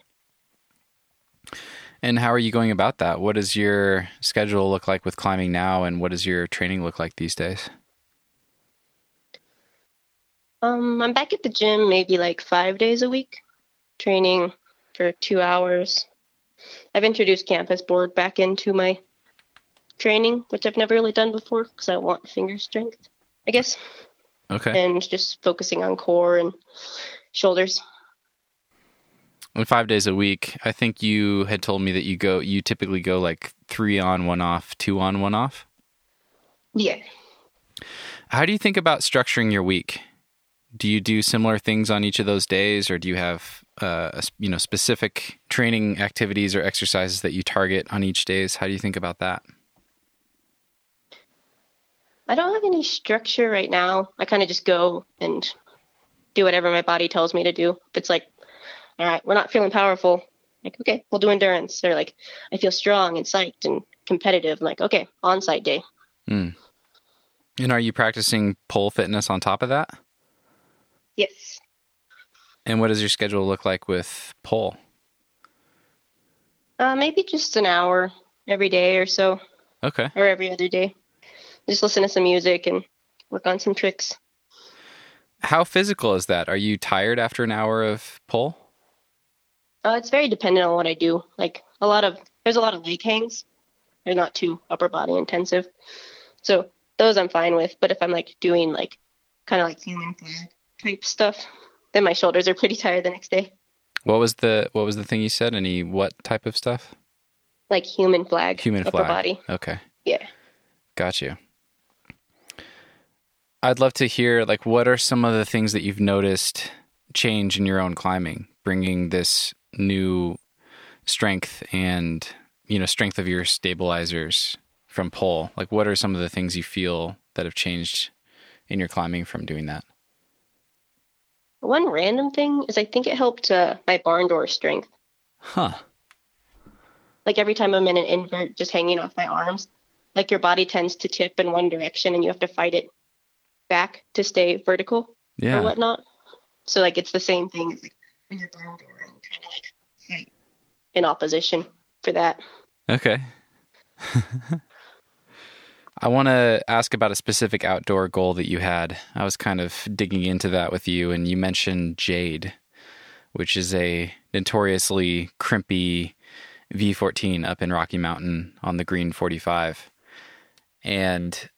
And how are you going about that? What does your schedule look like with climbing now and what does your training look like these days? Um, I'm back at the gym maybe like five days a week, training for two hours. I've introduced campus board back into my training, which I've never really done before because I want finger strength, I guess, Okay. and just focusing on core and shoulders. Five days a week, I think you had told me that you go, you typically go like three on, one off, two on, one off. Yeah. How do you think about structuring your week? Do you do similar things on each of those days, or do you have uh, you know specific training activities or exercises that you target on each days? How do you think about that? I don't have any structure right now. I kind of just go and do whatever my body tells me to do. If it's like, all right, we're not feeling powerful, like, okay, we'll do endurance. Or like, I feel strong and psyched and competitive. I'm like, okay, on site day. And are you practicing pole fitness on top of that? Yes. And what does your schedule look like with pole? Uh, maybe just an hour every day or so, Okay. or every other day. Just listen to some music and work on some tricks. How physical is that? Are you tired after an hour of pole? Uh, it's very dependent on what I do. Like a lot of there's a lot of leg hangs. They're not too upper body intensive, so those I'm fine with. But if I'm like doing like kind of like human flag type stuff, then my shoulders are pretty tired the next day. What was the what was the thing you said? Any what type of stuff? Like human flag, Human upper flag. body. Okay. Yeah. Got you. I'd love to hear like what are some of the things that you've noticed change in your own climbing, bringing this new strength and you know strength of your stabilizers from pole. Like what are some of the things you feel that have changed in your climbing from doing that? One random thing is I think it helped uh, my barn door strength. Huh. Like every time I'm in an invert, just hanging off my arms, like your body tends to tip in one direction and you have to fight it back to stay vertical or whatnot. So like it's the same thing as like when you're barn door kind of like in opposition for that. Okay. I want to ask about a specific outdoor goal that you had. I was kind of digging into that with you, and you mentioned Jade, which is a notoriously crimpy V14 up in Rocky Mountain on the Green 45. And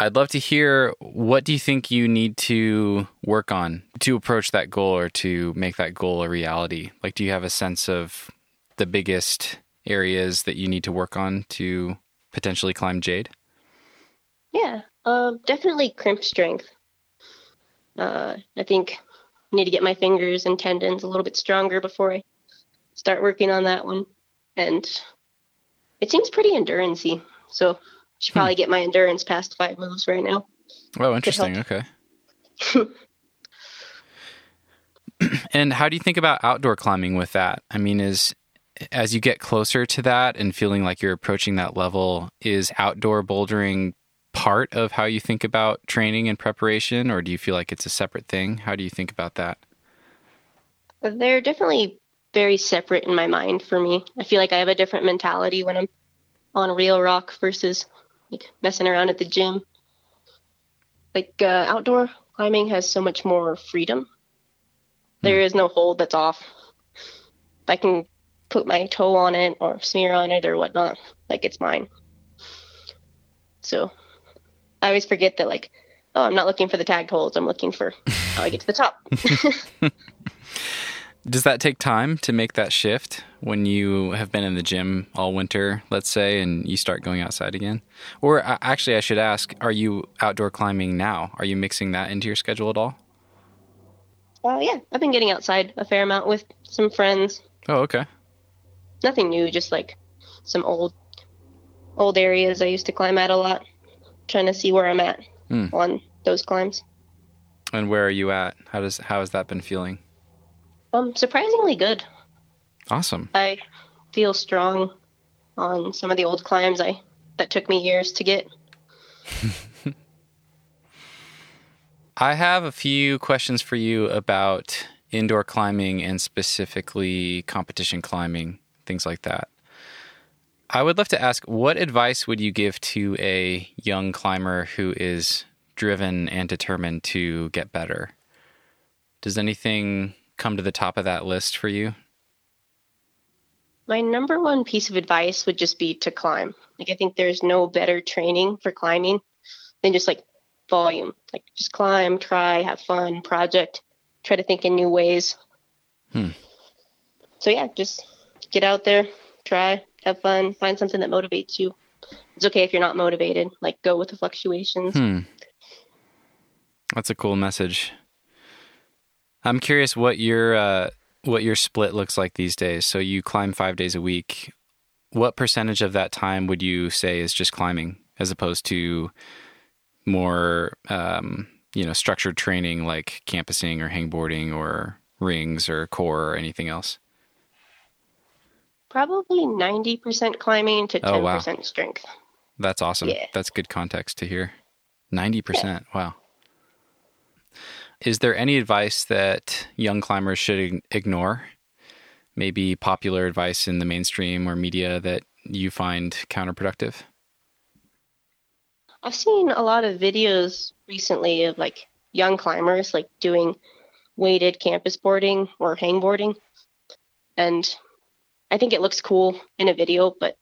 I'd love to hear what do you think you need to work on to approach that goal or to make that goal a reality? Like, do you have a sense of the biggest areas that you need to work on to potentially climb Jade? Yeah, um, definitely crimp strength. Uh, I think I need to get my fingers and tendons a little bit stronger before I start working on that one. And it seems pretty endurancey, so should probably get my endurance past five moves right now. Oh, interesting. Okay. and how do you think about outdoor climbing with that? I mean, is as you get closer to that and feeling like you're approaching that level, is outdoor bouldering part of how you think about training and preparation, or do you feel like it's a separate thing? How do you think about that? They're definitely very separate in my mind for me. I feel like I have a different mentality when I'm on real rock versus like messing around at the gym. Like uh, outdoor climbing has so much more freedom. There is no hold that's off. I can put my toe on it or smear on it or whatnot. Like it's mine. So I always forget that like, oh, I'm not looking for the tagged holds. I'm looking for how I get to the top. Does that take time to make that shift when you have been in the gym all winter, let's say, and you start going outside again? Or uh, actually, I should ask, are you outdoor climbing now? Are you mixing that into your schedule at all? Uh, yeah, I've been getting outside a fair amount with some friends. Oh, okay. Nothing new, just like some old, old areas I used to climb at a lot. Trying to see where I'm at Hmm. on those climbs. And where are you at? How does how has that been feeling? Um, surprisingly good. Awesome. I feel strong on some of the old climbs I that took me years to get. I have a few questions for you about indoor climbing and specifically competition climbing, things like that. I would love to ask what advice would you give to a young climber who is driven and determined to get better? Does anything come to the top of that list for you? My number one piece of advice would just be to climb. Like I think there's no better training for climbing than just like volume. Like just climb, try, have fun, project, try to think in new ways. Hmm. So yeah, just get out there, try, have fun, find something that motivates you. It's okay if you're not motivated. Like go with the fluctuations. Hmm. That's a cool message. I'm curious what your uh, what your split looks like these days. So you climb five days a week. What percentage of that time would you say is just climbing, as opposed to more, um, you know, structured training like campusing or hangboarding or rings or core or anything else? Probably 90% climbing to 10% Oh, strength. That's awesome. Yeah. That's good context to hear. 90%. Wow. Is there any advice that young climbers should ignore? Maybe popular advice in the mainstream or media that you find counterproductive? I've seen a lot of videos recently of like young climbers like doing weighted campus boarding or hangboarding. and I think it looks cool in a video, but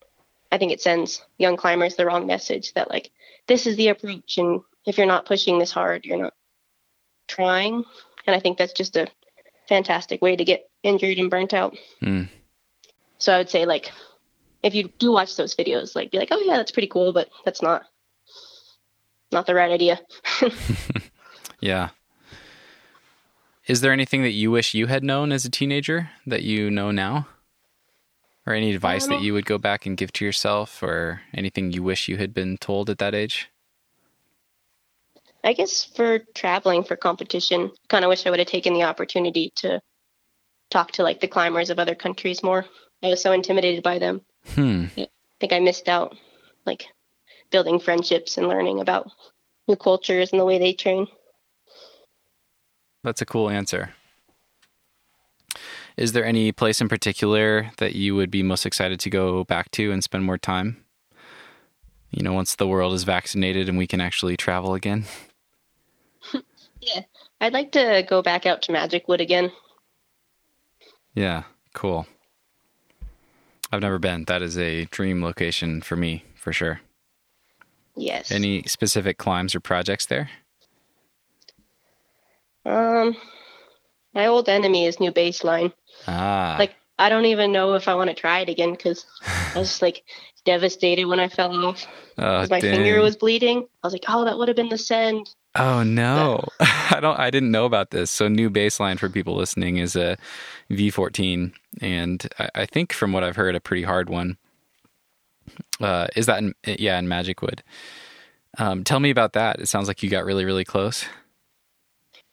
I think it sends young climbers the wrong message that like this is the approach, and if you're not pushing this hard, you're not trying. And I think that's just a fantastic way to get injured and burnt out. Mm. So I would say like if you do watch those videos, like be like, oh yeah, that's pretty cool, but that's not not the right idea. Yeah. Is there anything that you wish you had known as a teenager that you know now? Or any advice that Um, you would go back and give to yourself or anything you wish you had been told at that age? I guess for traveling for competition, kind of wish I would have taken the opportunity to talk to like the climbers of other countries more. I was so intimidated by them. Hmm. I think I missed out like building friendships and learning about new cultures and the way they train. That's a cool answer. Is there any place in particular that you would be most excited to go back to and spend more time? You know, once the world is vaccinated and we can actually travel again? Yeah. I'd like to go back out to Magic Wood again. Yeah, cool. I've never been. That is a dream location for me, for sure. Yes. Any specific climbs or projects there? Um my old enemy is New Base Line. Ah, Like I don't even know if I want to try it again because I was like devastated when I fell off. oh, my dang. finger was bleeding. I was like, oh, that would have been the send. Oh no, I don't. I didn't know about this. So New Base Line for people listening is a V14, and I, I think from what I've heard, a pretty hard one. Uh, is that in, yeah in Magic Wood? Um, tell me about that. It sounds like you got really really close.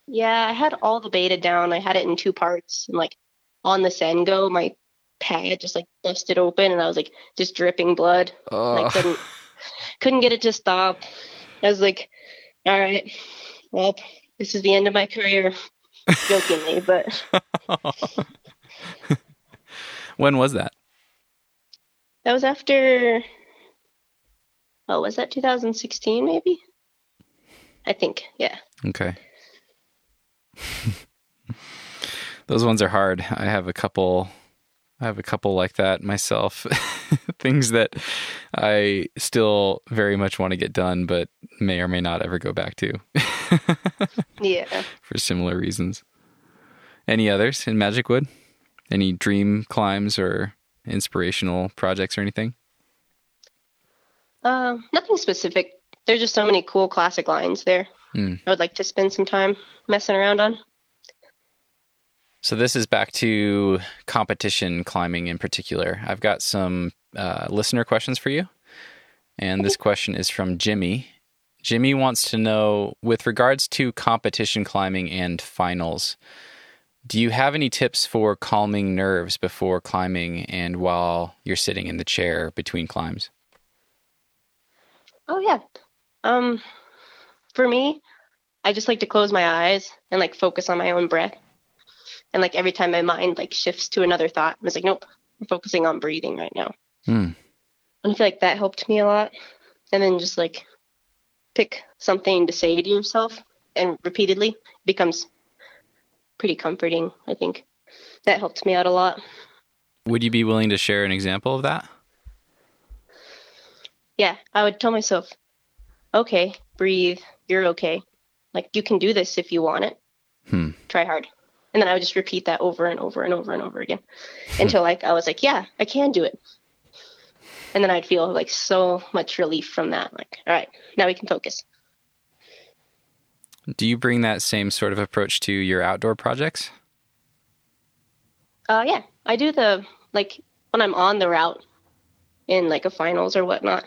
Yeah, I had all the beta down. I had it in two parts, and like on the send go, my pad just like busted open, and I was like just dripping blood. And I Oh, couldn't couldn't get it to stop. I was like, all right, well, this is the end of my career, jokingly, but when was that? that was after. Oh, was that 2016? Maybe. I think, yeah. Okay. Those ones are hard. I have a couple I have a couple like that myself. Things that I still very much want to get done but may or may not ever go back to Yeah. for similar reasons. Any others in Magic Wood? Any dream climbs or inspirational projects or anything? Um, nothing specific. There's just so many cool classic lines there. Hmm. I would like to spend some time messing around on. So this is back to competition climbing in particular. I've got some uh, listener questions for you, and this question is from Jimmy. Jimmy wants to know, with regards to competition climbing and finals, do you have any tips for calming nerves before climbing and while you're sitting in the chair between climbs? Oh yeah. Um, for me, I just like to close my eyes and like focus on my own breath. And like every time my mind like shifts to another thought, I'm just like, nope, I'm focusing on breathing right now. Hmm. And I feel like that helped me a lot. And then just like pick something to say to yourself and repeatedly it becomes pretty comforting, I think. That helped me out a lot. Would you be willing to share an example of that? Yeah, I would tell myself, okay, breathe, you're okay. Like you can do this if you want it. Hmm. Try hard. And then I would just repeat that over and over and over and over again until like I was like, yeah, I can do it. And then I'd feel like so much relief from that. Like, all right, now we can focus. Do you bring that same sort of approach to your outdoor projects? Uh, yeah, I do the like when I'm on the route in like a finals or whatnot.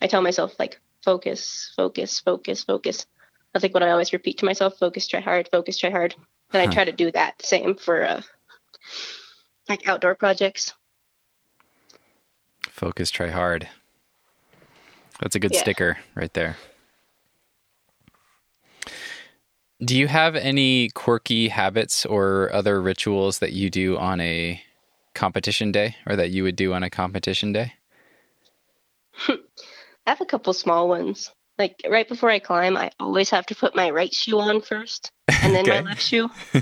I tell myself like focus, focus, focus, focus. That's like what I always repeat to myself: focus, try hard, focus, try hard. And Huh. I try to do that same for uh, like outdoor projects. Focus, try hard. That's a good Yeah. sticker right there. Do you have any quirky habits or other rituals that you do on a competition day or that you would do on a competition day? I have a couple small ones. Like right before I climb, I always have to put my right shoe on first, and then Okay. my left shoe.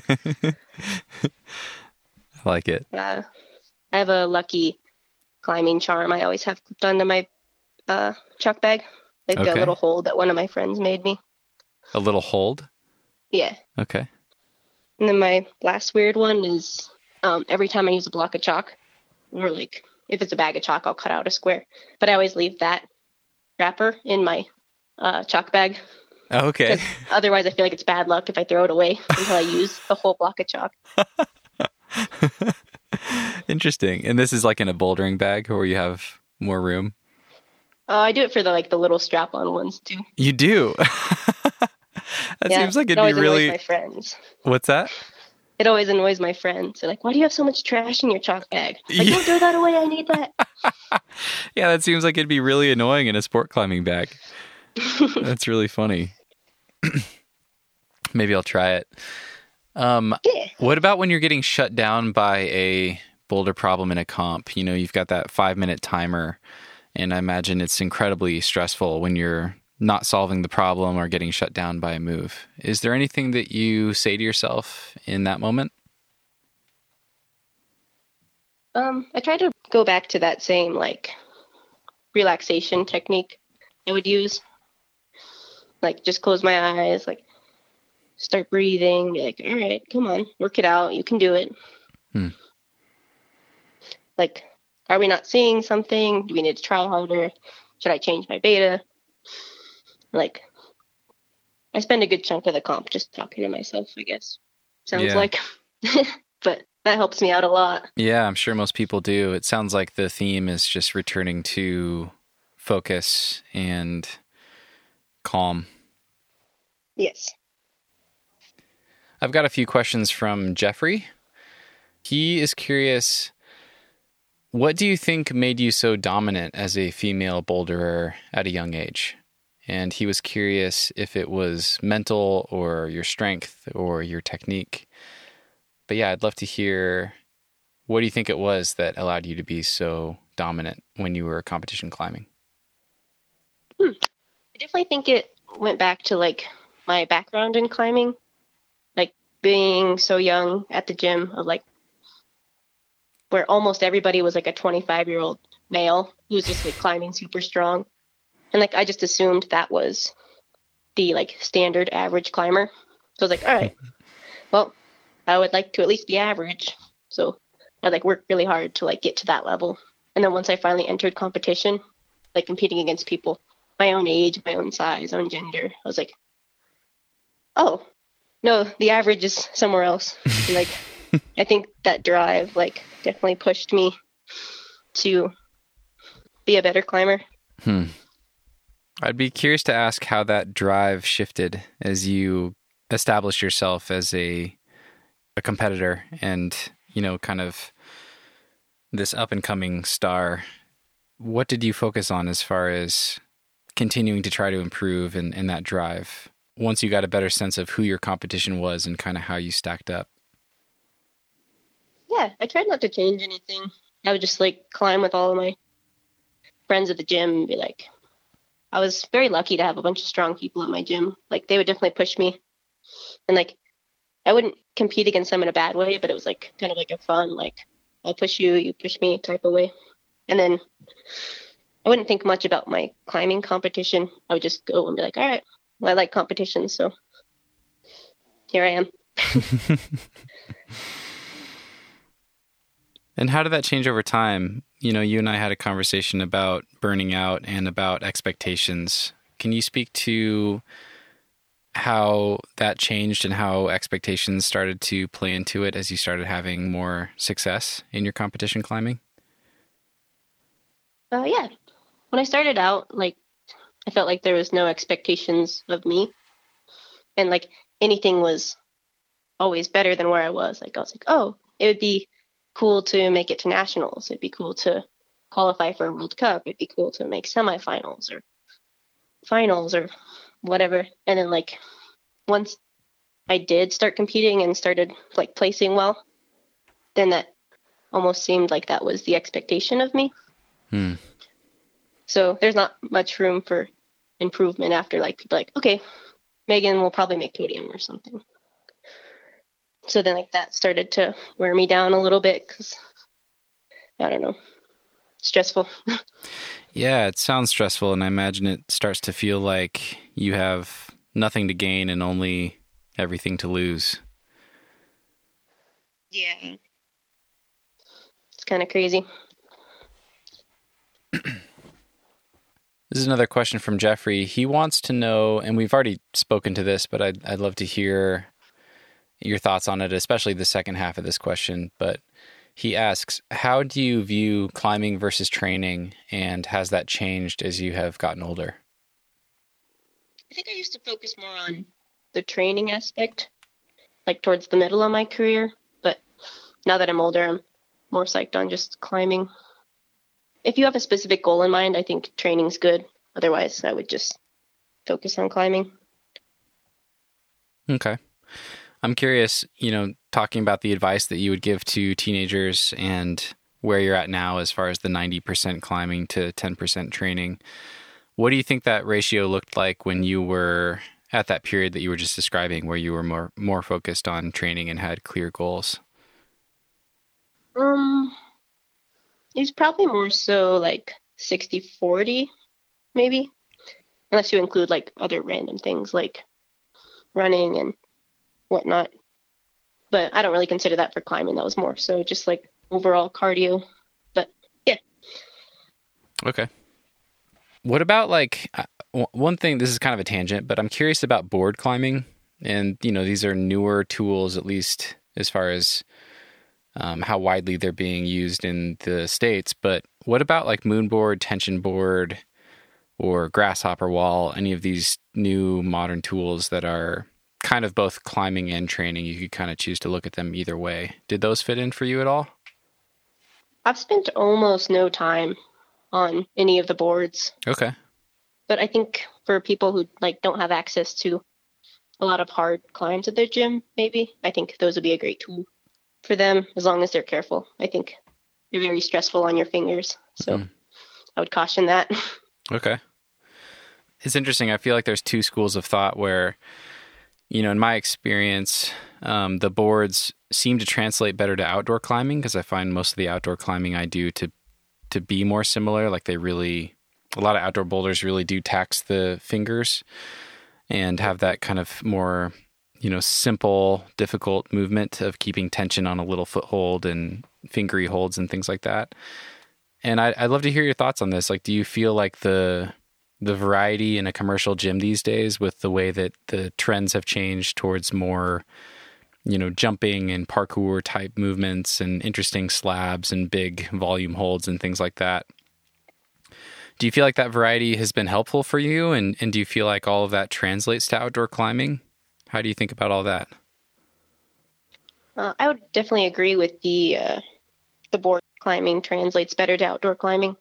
I like it. Uh, I have a lucky climbing charm. I always have clipped onto my uh, chalk bag, like Okay. a little hole that one of my friends made me. A little hold. Yeah. Okay. And then my last weird one is um, every time I use a block of chalk, or like if it's a bag of chalk, I'll cut out a square. But I always leave that wrapper in my uh, chalk bag. Okay. otherwise, I feel like it's bad luck if I throw it away until I use the whole block of chalk. Interesting. And this is like in a bouldering bag where you have more room. Uh, I do it for the like the little strap-on ones too. You do. that Yeah, seems like it it'd always be really. annoys really. my friends. What's that? It always annoys my friends. They're like, "Why do you have so much trash in your chalk bag? Like, Yeah. don't throw that away. I need that." Yeah, that seems like it'd be really annoying in a sport climbing bag. That's really funny. Maybe I'll try it. Um, Yeah. what about when you're getting shut down by a boulder problem in a comp? You know, you've got that five minute timer, and I imagine it's incredibly stressful when you're not solving the problem or getting shut down by a move. Is there anything that you say to yourself in that moment? Um, I try to go back to that same like relaxation technique I would use. Like just close my eyes, like start breathing, be like, all right, come on, work it out, you can do it. Hmm. Like, are we not seeing something? Do we need to try harder? Should I change my beta? Like I spend a good chunk of the comp just talking to myself, I guess. Sounds Yeah. like but that helps me out a lot. Yeah, I'm sure most people do. It sounds like the theme is just returning to focus and calm. Yes. I've got a few questions from Jeffrey. He is curious what do you think made you so dominant as a female boulderer at a young age? And he was curious if it was mental or your strength or your technique. But yeah, I'd love to hear what do you think it was that allowed you to be so dominant when you were competition climbing? I definitely think it went back to like my background in climbing, like being so young at the gym of like where almost everybody was like a 25 year old male who's just like climbing super strong, and like I just assumed that was the like standard average climber. So I was like, all right, well, I would like to at least be average. So I like worked really hard to like get to that level, and then once I finally entered competition, like competing against people my own age, my own size, own gender. I was like, oh, no, the average is somewhere else. Like, I think that drive, like, definitely pushed me to be a better climber. Hmm. I'd be curious to ask how that drive shifted as you established yourself as a a competitor and, you know, kind of this up and coming star. What did you focus on as far as continuing to try to improve and, in that drive once you got a better sense of who your competition was and kind of how you stacked up? Yeah, I tried not to change anything. I would just, like, climb with all of my friends at the gym and be like, I was very lucky to have a bunch of strong people at my gym. Like, they would definitely push me. And, like, I wouldn't compete against them in a bad way, but it was like kind of like a fun, like I'll push you, you push me type of way. And then I wouldn't think much about my climbing competition. I would just go and be like, all right, well, I like competition, so here I am. And how did that change over time? You know, you and I had a conversation about burning out and about expectations. Can you speak to how that changed and how expectations started to play into it as you started having more success in your competition climbing? Uh, yeah. When I started out, like, I felt like there was no expectations of me. And, like, anything was always better than where I was. Like, I was like, oh, it would be cool to make it to nationals. It'd be cool to qualify for a World Cup. It'd be cool to make semifinals or finals or whatever. And then, like, once I did start competing and started, like, placing well, then that almost seemed like that was the expectation of me. Hmm. So there's not much room for improvement after like people like, okay, Megan will probably make podium or something. So then, like that started to wear me down a little bit because I don't know, stressful. Yeah, it sounds stressful, and I imagine it starts to feel like you have nothing to gain and only everything to lose. Yeah. It's kind of crazy. This is another question from Jeffrey. He wants to know, and we've already spoken to this, but I'd, I'd love to hear your thoughts on it, especially the second half of this question. But he asks, How do you view climbing versus training, and has that changed as you have gotten older? I think I used to focus more on the training aspect, like towards the middle of my career. But now that I'm older, I'm more psyched on just climbing. If you have a specific goal in mind, I think training's good. Otherwise, I would just focus on climbing. Okay. I'm curious, you know, talking about the advice that you would give to teenagers and where you're at now as far as the 90% climbing to 10% training. What do you think that ratio looked like when you were at that period that you were just describing where you were more more focused on training and had clear goals? Um, it's probably more so like 60 40, maybe, unless you include like other random things like running and whatnot. But I don't really consider that for climbing. That was more so just like overall cardio. But yeah. Okay. What about like uh, one thing? This is kind of a tangent, but I'm curious about board climbing. And, you know, these are newer tools, at least as far as um, how widely they're being used in the States. But what about like moonboard, tension board, or grasshopper wall? Any of these new modern tools that are kind of both climbing and training? You could kind of choose to look at them either way. Did those fit in for you at all? I've spent almost no time on any of the boards. Okay. But I think for people who like don't have access to a lot of hard climbs at their gym, maybe I think those would be a great tool for them as long as they're careful. I think they're very stressful on your fingers, so Mm. I would caution that. Okay. It's interesting. I feel like there's two schools of thought where, you know, in my experience, um, the boards seem to translate better to outdoor climbing because I find most of the outdoor climbing I do to to be more similar. Like they really, a lot of outdoor boulders really do tax the fingers and have that kind of more, you know, simple, difficult movement of keeping tension on a little foothold and fingery holds and things like that. And I, I'd love to hear your thoughts on this. Like, do you feel like the the variety in a commercial gym these days, with the way that the trends have changed towards more, you know, jumping and parkour type movements and interesting slabs and big volume holds and things like that? Do you feel like that variety has been helpful for you? And, and do you feel like all of that translates to outdoor climbing? How do you think about all that? Uh, I would definitely agree with the uh, the board climbing translates better to outdoor climbing.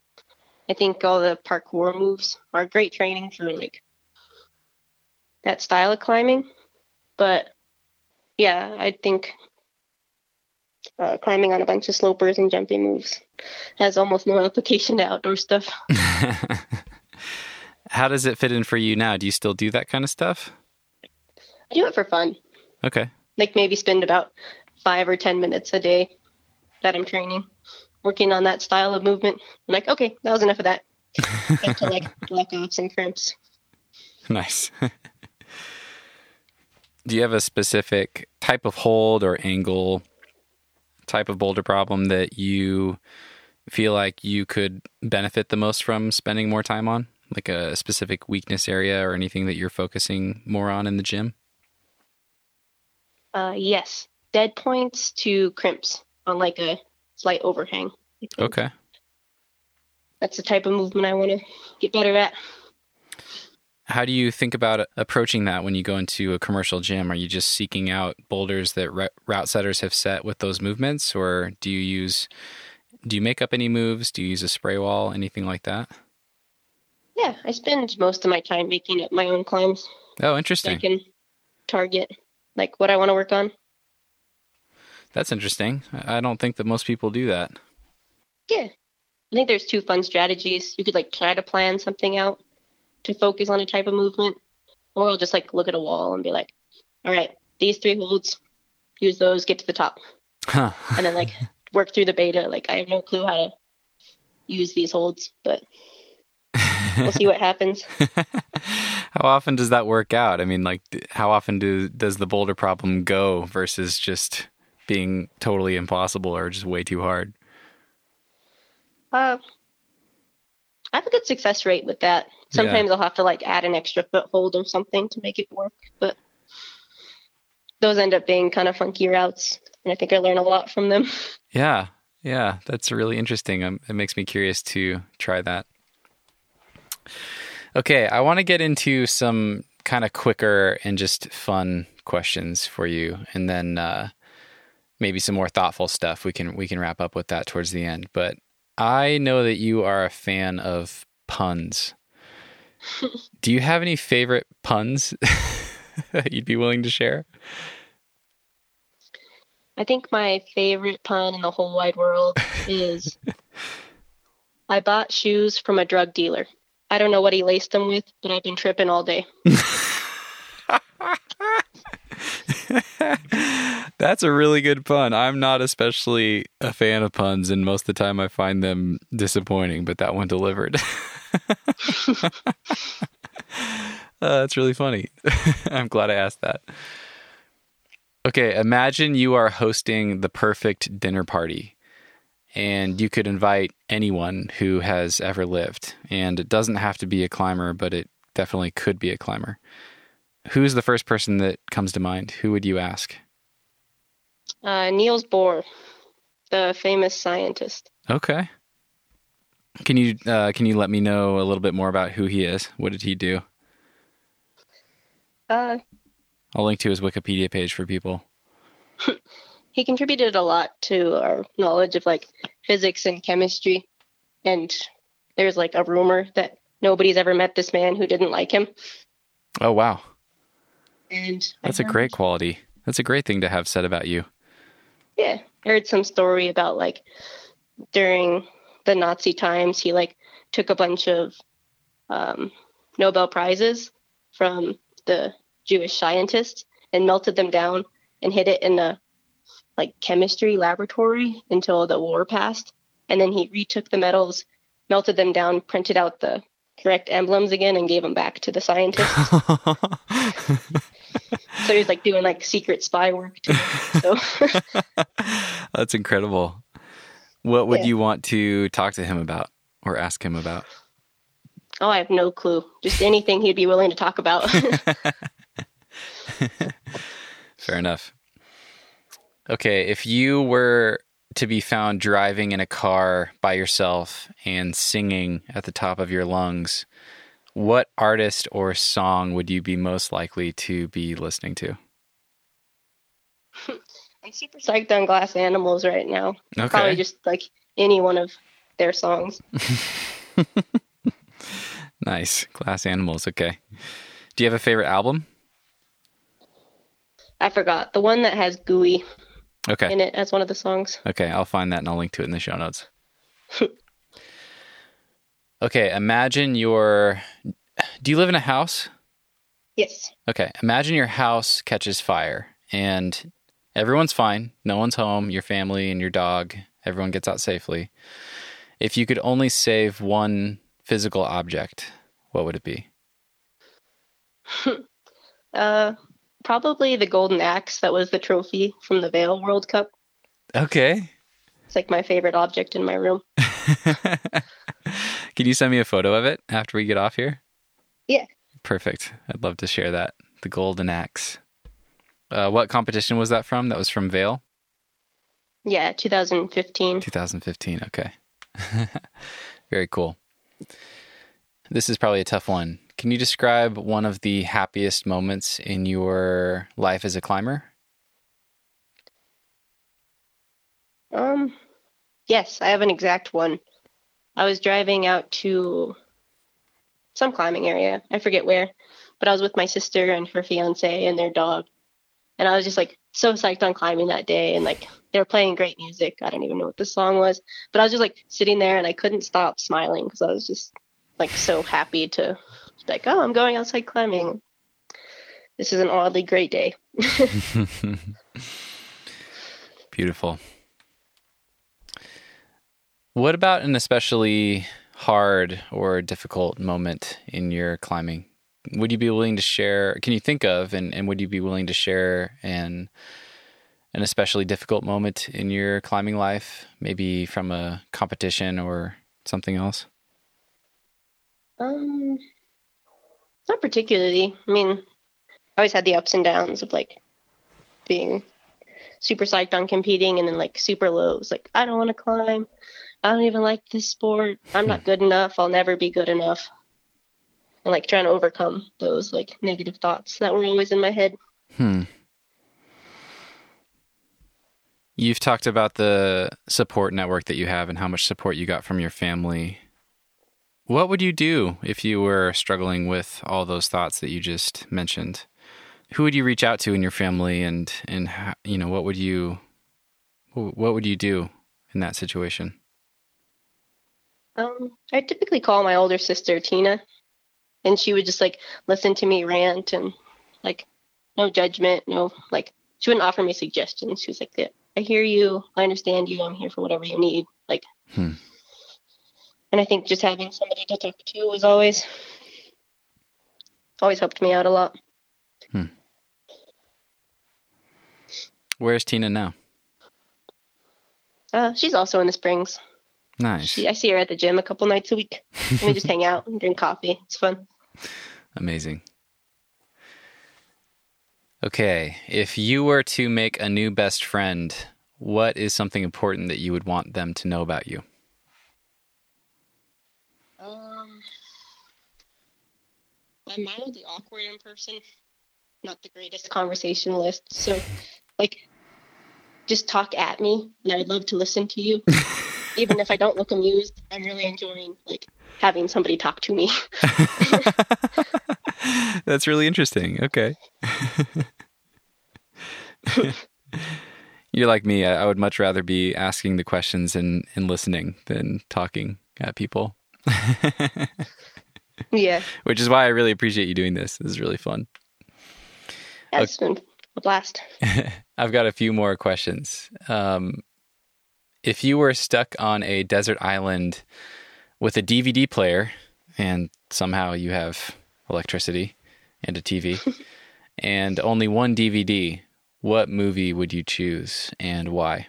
I think all the parkour moves are great training for like that style of climbing, but yeah, I think uh, climbing on a bunch of slopers and jumping moves has almost no application to outdoor stuff. How does it fit in for you now? Do you still do that kind of stuff? I do it for fun, Okay. like maybe spend about five or ten minutes a day that I'm training, working on that style of movement. I'm like, okay, that was enough of that. Back to like block offs and crimps. Nice. Do you have a specific type of hold or angle type of boulder problem that you feel like you could benefit the most from spending more time on? Like a specific weakness area or anything that you're focusing more on in the gym? Uh, yes, dead points to crimps on like a slight overhang. Okay. That's the type of movement I want to get better at. How do you think about approaching that when you go into a commercial gym? Are you just seeking out boulders that route setters have set with those movements, or do you use do you make up any moves? Do you use a spray wall, anything like that? Yeah, I spend most of my time making up my own climbs. Oh, interesting. I can target like what I want to work on. That's interesting. I don't think that most people do that. Yeah. I think there's two fun strategies. You could like try to plan something out to focus on a type of movement, or I'll just like look at a wall and be like, all right, these three holds, use those, get to the top, Huh. and then like work through the beta. Like I have no clue how to use these holds, but we'll see what happens. how often does that work out? I mean, like, how often do does the boulder problem go versus just being totally impossible or just way too hard? Uh, I have a good success rate with that. Sometimes I'll have to like add an extra foothold or something to make it work, but those end up being kind of funky routes, and I think I learn a lot from them. Yeah, yeah, that's really interesting. Um, it makes me curious to try that. Okay, I want to get into some kind of quicker and just fun questions for you, and then uh, maybe some more thoughtful stuff. We can we can wrap up with that towards the end. But I know that you are a fan of puns. Do you have any favorite puns that you'd be willing to share? I think my favorite pun in the whole wide world is I bought shoes from a drug dealer. I don't know what he laced them with, but I've been tripping all day. That's a really good pun. I'm not especially a fan of puns, and most of the time I find them disappointing, but that one delivered. uh, that's really funny. I'm glad I asked that. Okay, imagine you are hosting the perfect dinner party and you could invite anyone who has ever lived. And it doesn't have to be a climber, but it definitely could be a climber. Who's the first person that comes to mind? Who would you ask? Uh, Niels Bohr, the famous scientist. Okay. Can you uh, can you let me know a little bit more about who he is? What did he do? Uh, I'll link to his Wikipedia page for people. he contributed a lot to our knowledge of like physics and chemistry. And there's like a rumor that nobody's ever met this man who didn't like him. Oh wow, And that's a great quality. That's a great thing to have said about you. Yeah, I heard some story about like during the Nazi times, he like took a bunch of um, Nobel prizes from the Jewish scientists and melted them down and hid it in a like chemistry laboratory until the war passed. And then he retook the medals, melted them down, printed out the correct emblems again, and gave them back to the scientists. so he was like doing like secret spy work too. So. That's incredible. What would Yeah. you want to talk to him about or ask him about? Oh, I have no clue. Just anything he'd be willing to talk about. Fair enough. Okay, if you were to be found driving in a car by yourself and singing at the top of your lungs, what artist or song would you be most likely to be listening to? I'm super psyched on Glass Animals right now. Okay. Probably just like any one of their songs. Nice. Glass Animals. Okay. Do you have a favorite album? I forgot the one that has Gooey Okay. in it as one of the songs. Okay, I'll find that and I'll link to it in the show notes. okay, imagine your. Do you live in a house? Yes. Okay, imagine your house catches fire and everyone's fine. No one's home, your family and your dog, everyone gets out safely. If you could only save one physical object, what would it be? Uh, probably the golden axe that was the trophy from the Vail World Cup. Okay. It's like my favorite object in my room. Can you send me a photo of it after we get off here? Yeah. Perfect. I'd love to share that. The golden axe. Uh, what competition was that from? That was from Vail? Yeah, 2015. 2015. Okay. Very cool. This is probably a tough one. Can you describe one of the happiest moments in your life as a climber? Um, yes, I have an exact one. I was driving out to some climbing area. I forget where, but I was with my sister and her fiance and their dog. And I was just like so psyched on climbing that day. And like they were playing great music. I don't even know what the song was, but I was just like sitting there and I couldn't stop smiling because I was just like so happy to like, oh, I'm going outside climbing. This is an oddly great day. Beautiful. What about an especially hard or difficult moment in your climbing? Would you be willing to share? Can you think of and, and would you be willing to share an an especially difficult moment in your climbing life, maybe from a competition or something else? Um, not particularly. I mean, I always had the ups and downs of like being super psyched on competing and then like super lows. Like, I don't want to climb. I don't even like this sport. I'm not good enough. I'll never be good enough. And like trying to overcome those like negative thoughts that were always in my head. Hmm. You've talked about the support network that you have and how much support you got from your family. What would you do if you were struggling with all those thoughts that you just mentioned? Who would you reach out to in your family and and how, you know what would you what would you do in that situation? Um, I typically call my older sister Tina, and she would just like listen to me rant and like no judgment, no like she wouldn't offer me suggestions. She was like, I hear you, I understand you, I'm here for whatever you need." Like, Hmm. And I think just having somebody to talk to was always always helped me out a lot. Where's Tina now? Uh, she's also in the Springs. Nice. She, I see her at the gym a couple nights a week. And we just hang out and drink coffee. It's fun. Amazing. Okay, if you were to make a new best friend, what is something important that you would want them to know about you? Um, I'm mildly awkward in person, not the greatest conversationalist. So, like, just talk at me, and I'd love to listen to you. Even if I don't look amused, I'm really enjoying like having somebody talk to me. That's really interesting. Okay. You're like me. I would much rather be asking the questions and, and listening than talking at people, yeah, which is why I really appreciate you doing this. This is really fun. that's been a blast. I've got a few more questions. Um, if you were stuck on a desert island with a DVD player and somehow you have electricity and a TV and only one DVD, what movie would you choose and why?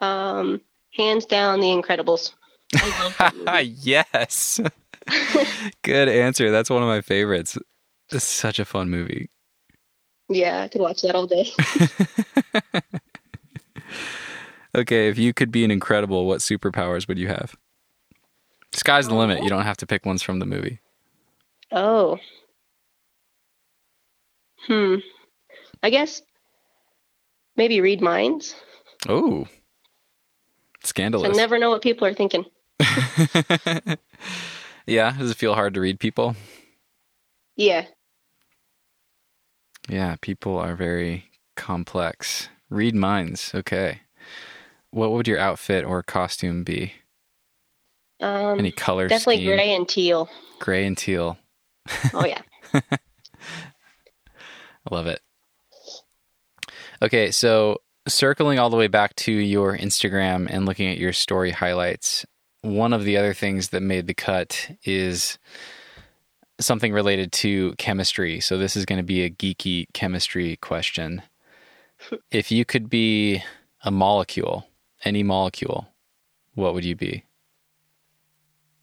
Um, hands down, The Incredibles. I love that movie. yes. Good answer. That's one of my favorites. It's such a fun movie. Yeah, I could watch that all day. Okay, if you could be an incredible, what superpowers would you have? Sky's the limit. You don't have to pick ones from the movie. Oh. Hmm. I guess maybe read minds. Oh, Scandalous. I never know what people are thinking. yeah, does it feel hard to read people? Yeah. Yeah, people are very complex. Read minds. Okay. What would your outfit or costume be? Um, Any color definitely scheme? gray and teal. Gray and teal. Oh yeah. I love it. Okay, so circling all the way back to your Instagram and looking at your story highlights, one of the other things that made the cut is something related to chemistry. So this is going to be a geeky chemistry question. If you could be a molecule, any molecule, what would you be?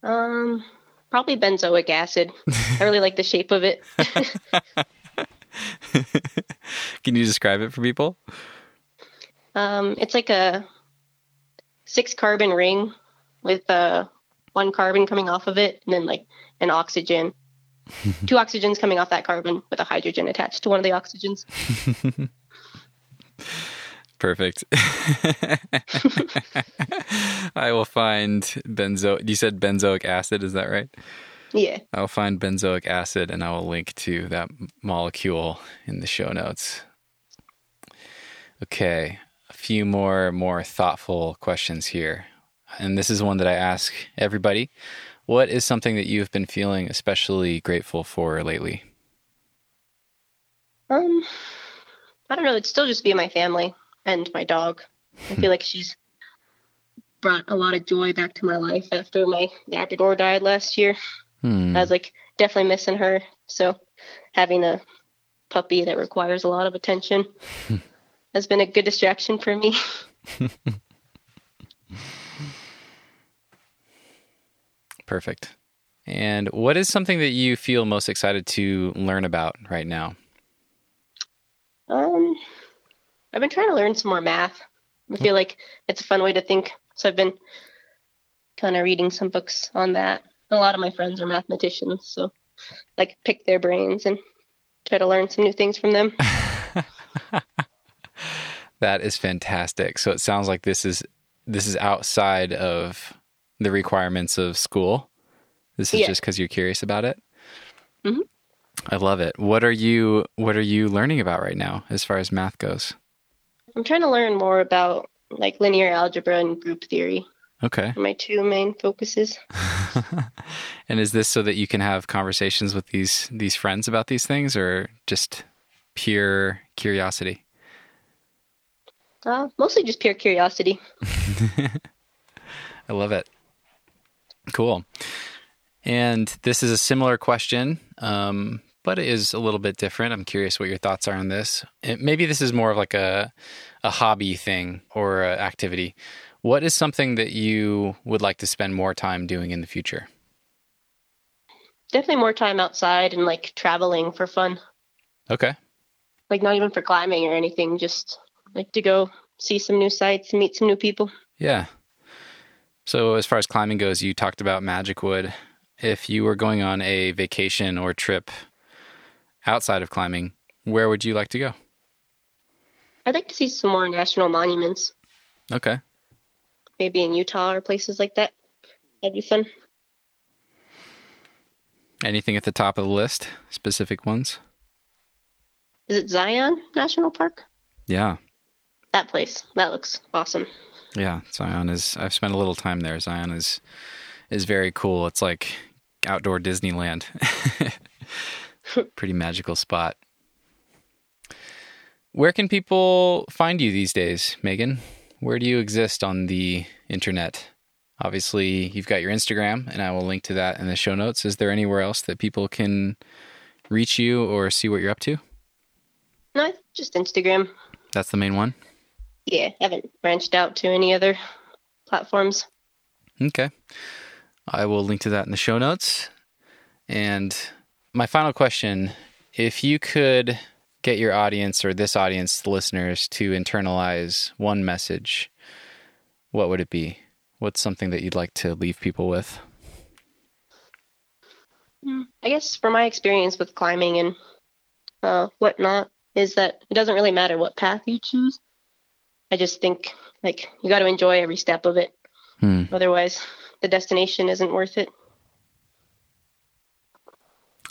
Um, probably benzoic acid. I really like the shape of it. Can you describe it for people? um, it's like a six carbon ring with uh, one carbon coming off of it, and then like an oxygen. Two oxygens coming off that carbon with a hydrogen attached to one of the oxygens. Perfect. I will find benzo. You said benzoic acid, is that right? Yeah. I'll find benzoic acid and I will link to that molecule in the show notes. Okay, a few more more thoughtful questions here. And this is one that I ask everybody. What is something that you've been feeling especially grateful for lately? Um, I don't know. It'd still just be my family. and my dog. I feel like she's brought a lot of joy back to my life after my Labrador died last year. Hmm. I was like definitely missing her. So having a puppy that requires a lot of attention has been a good distraction for me. Perfect. And what is something that you feel most excited to learn about right now? Um, I've been trying to learn some more math. I feel like it's a fun way to think. So I've been kind of reading some books on that. A lot of my friends are mathematicians, so like pick their brains and try to learn some new things from them. That is fantastic. So it sounds like this is this is outside of the requirements of school. This is Yeah. just because you're curious about it. Mhm. I love it. What are you What are you learning about right now, as far as math goes? I'm trying to learn more about like linear algebra and group theory. Okay. My two main focuses. and is this so that you can have conversations with these these friends about these things, or just pure curiosity? Uh, mostly just pure curiosity. I love it. Cool. And this is a similar question, um, but it is a little bit different. I'm curious what your thoughts are on this. It, maybe this is more of like a a hobby thing or a activity. What is something that you would like to spend more time doing in the future? Definitely more time outside and like traveling for fun. Okay. Like not even for climbing or anything, just like to go see some new sights and meet some new people. Yeah. So as far as climbing goes, you talked about Magic Wood. If you were going on a vacation or trip outside of climbing, where would you like to go? I'd like to see some more national monuments, Okay. maybe in Utah or places like that. That'd be fun. Anything at the top of the list? Specific ones? Is it Zion National Park? Yeah. That place. That looks awesome. Yeah. Zion is I've spent a little time there. Zion is is very cool. It's like outdoor Disneyland. Pretty magical spot. Where can people find you these days, Megan? Where do you exist on the internet? Obviously, you've got your Instagram, and I will link to that in the show notes. Is there anywhere else that people can reach you or see what you're up to? No, just Instagram. That's the main one. Yeah, haven't branched out to any other platforms. Okay. I will link to that in the show notes. And my final question if you could get your audience or this audience, the listeners, to internalize one message, what would it be? What's something that you'd like to leave people with? I guess from my experience with climbing and uh, whatnot, is that it doesn't really matter what path you choose. I just think like you got to enjoy every step of it. Hmm. Otherwise, the destination isn't worth it.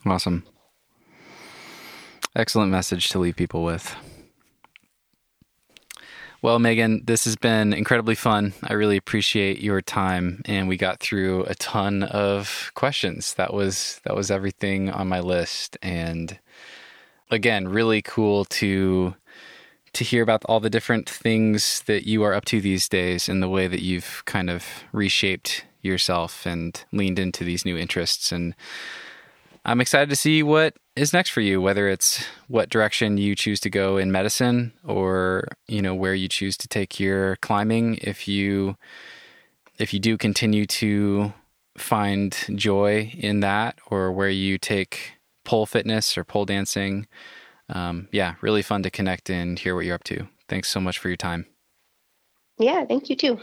Awesome. Excellent message to leave people with. Well, Megan, this has been incredibly fun. I really appreciate your time, and we got through a ton of questions. That was that was everything on my list, and again, really cool to to hear about all the different things that you are up to these days, and the way that you've kind of reshaped yourself and leaned into these new interests and I'm excited to see what is next for you, whether it's what direction you choose to go in medicine or, you know, where you choose to take your climbing. If you if you do continue to find joy in that or where you take pole fitness or pole dancing. Um, yeah, really fun to connect and hear what you're up to. Thanks so much for your time. Yeah, thank you too.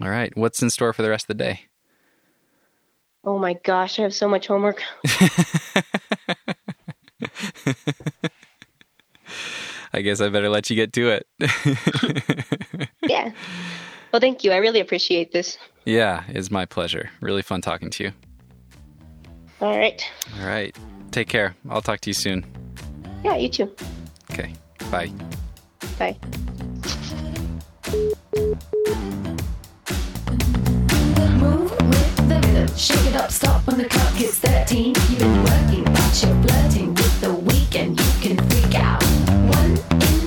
All right. What's in store for the rest of the day? Oh my gosh, I have so much homework. I guess I better let you get to it. Yeah. Well, thank you. I really appreciate this. yeah, it's my pleasure. Really fun talking to you. All right. All right. Take care. I'll talk to you soon. Yeah, you too. Okay. Bye. Bye. Move with the rhythm, shake it up, stop when the clock hits 13. You've been working, but you're flirting with the weekend. You can freak out. One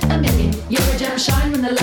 in a million, you're a gem shine when the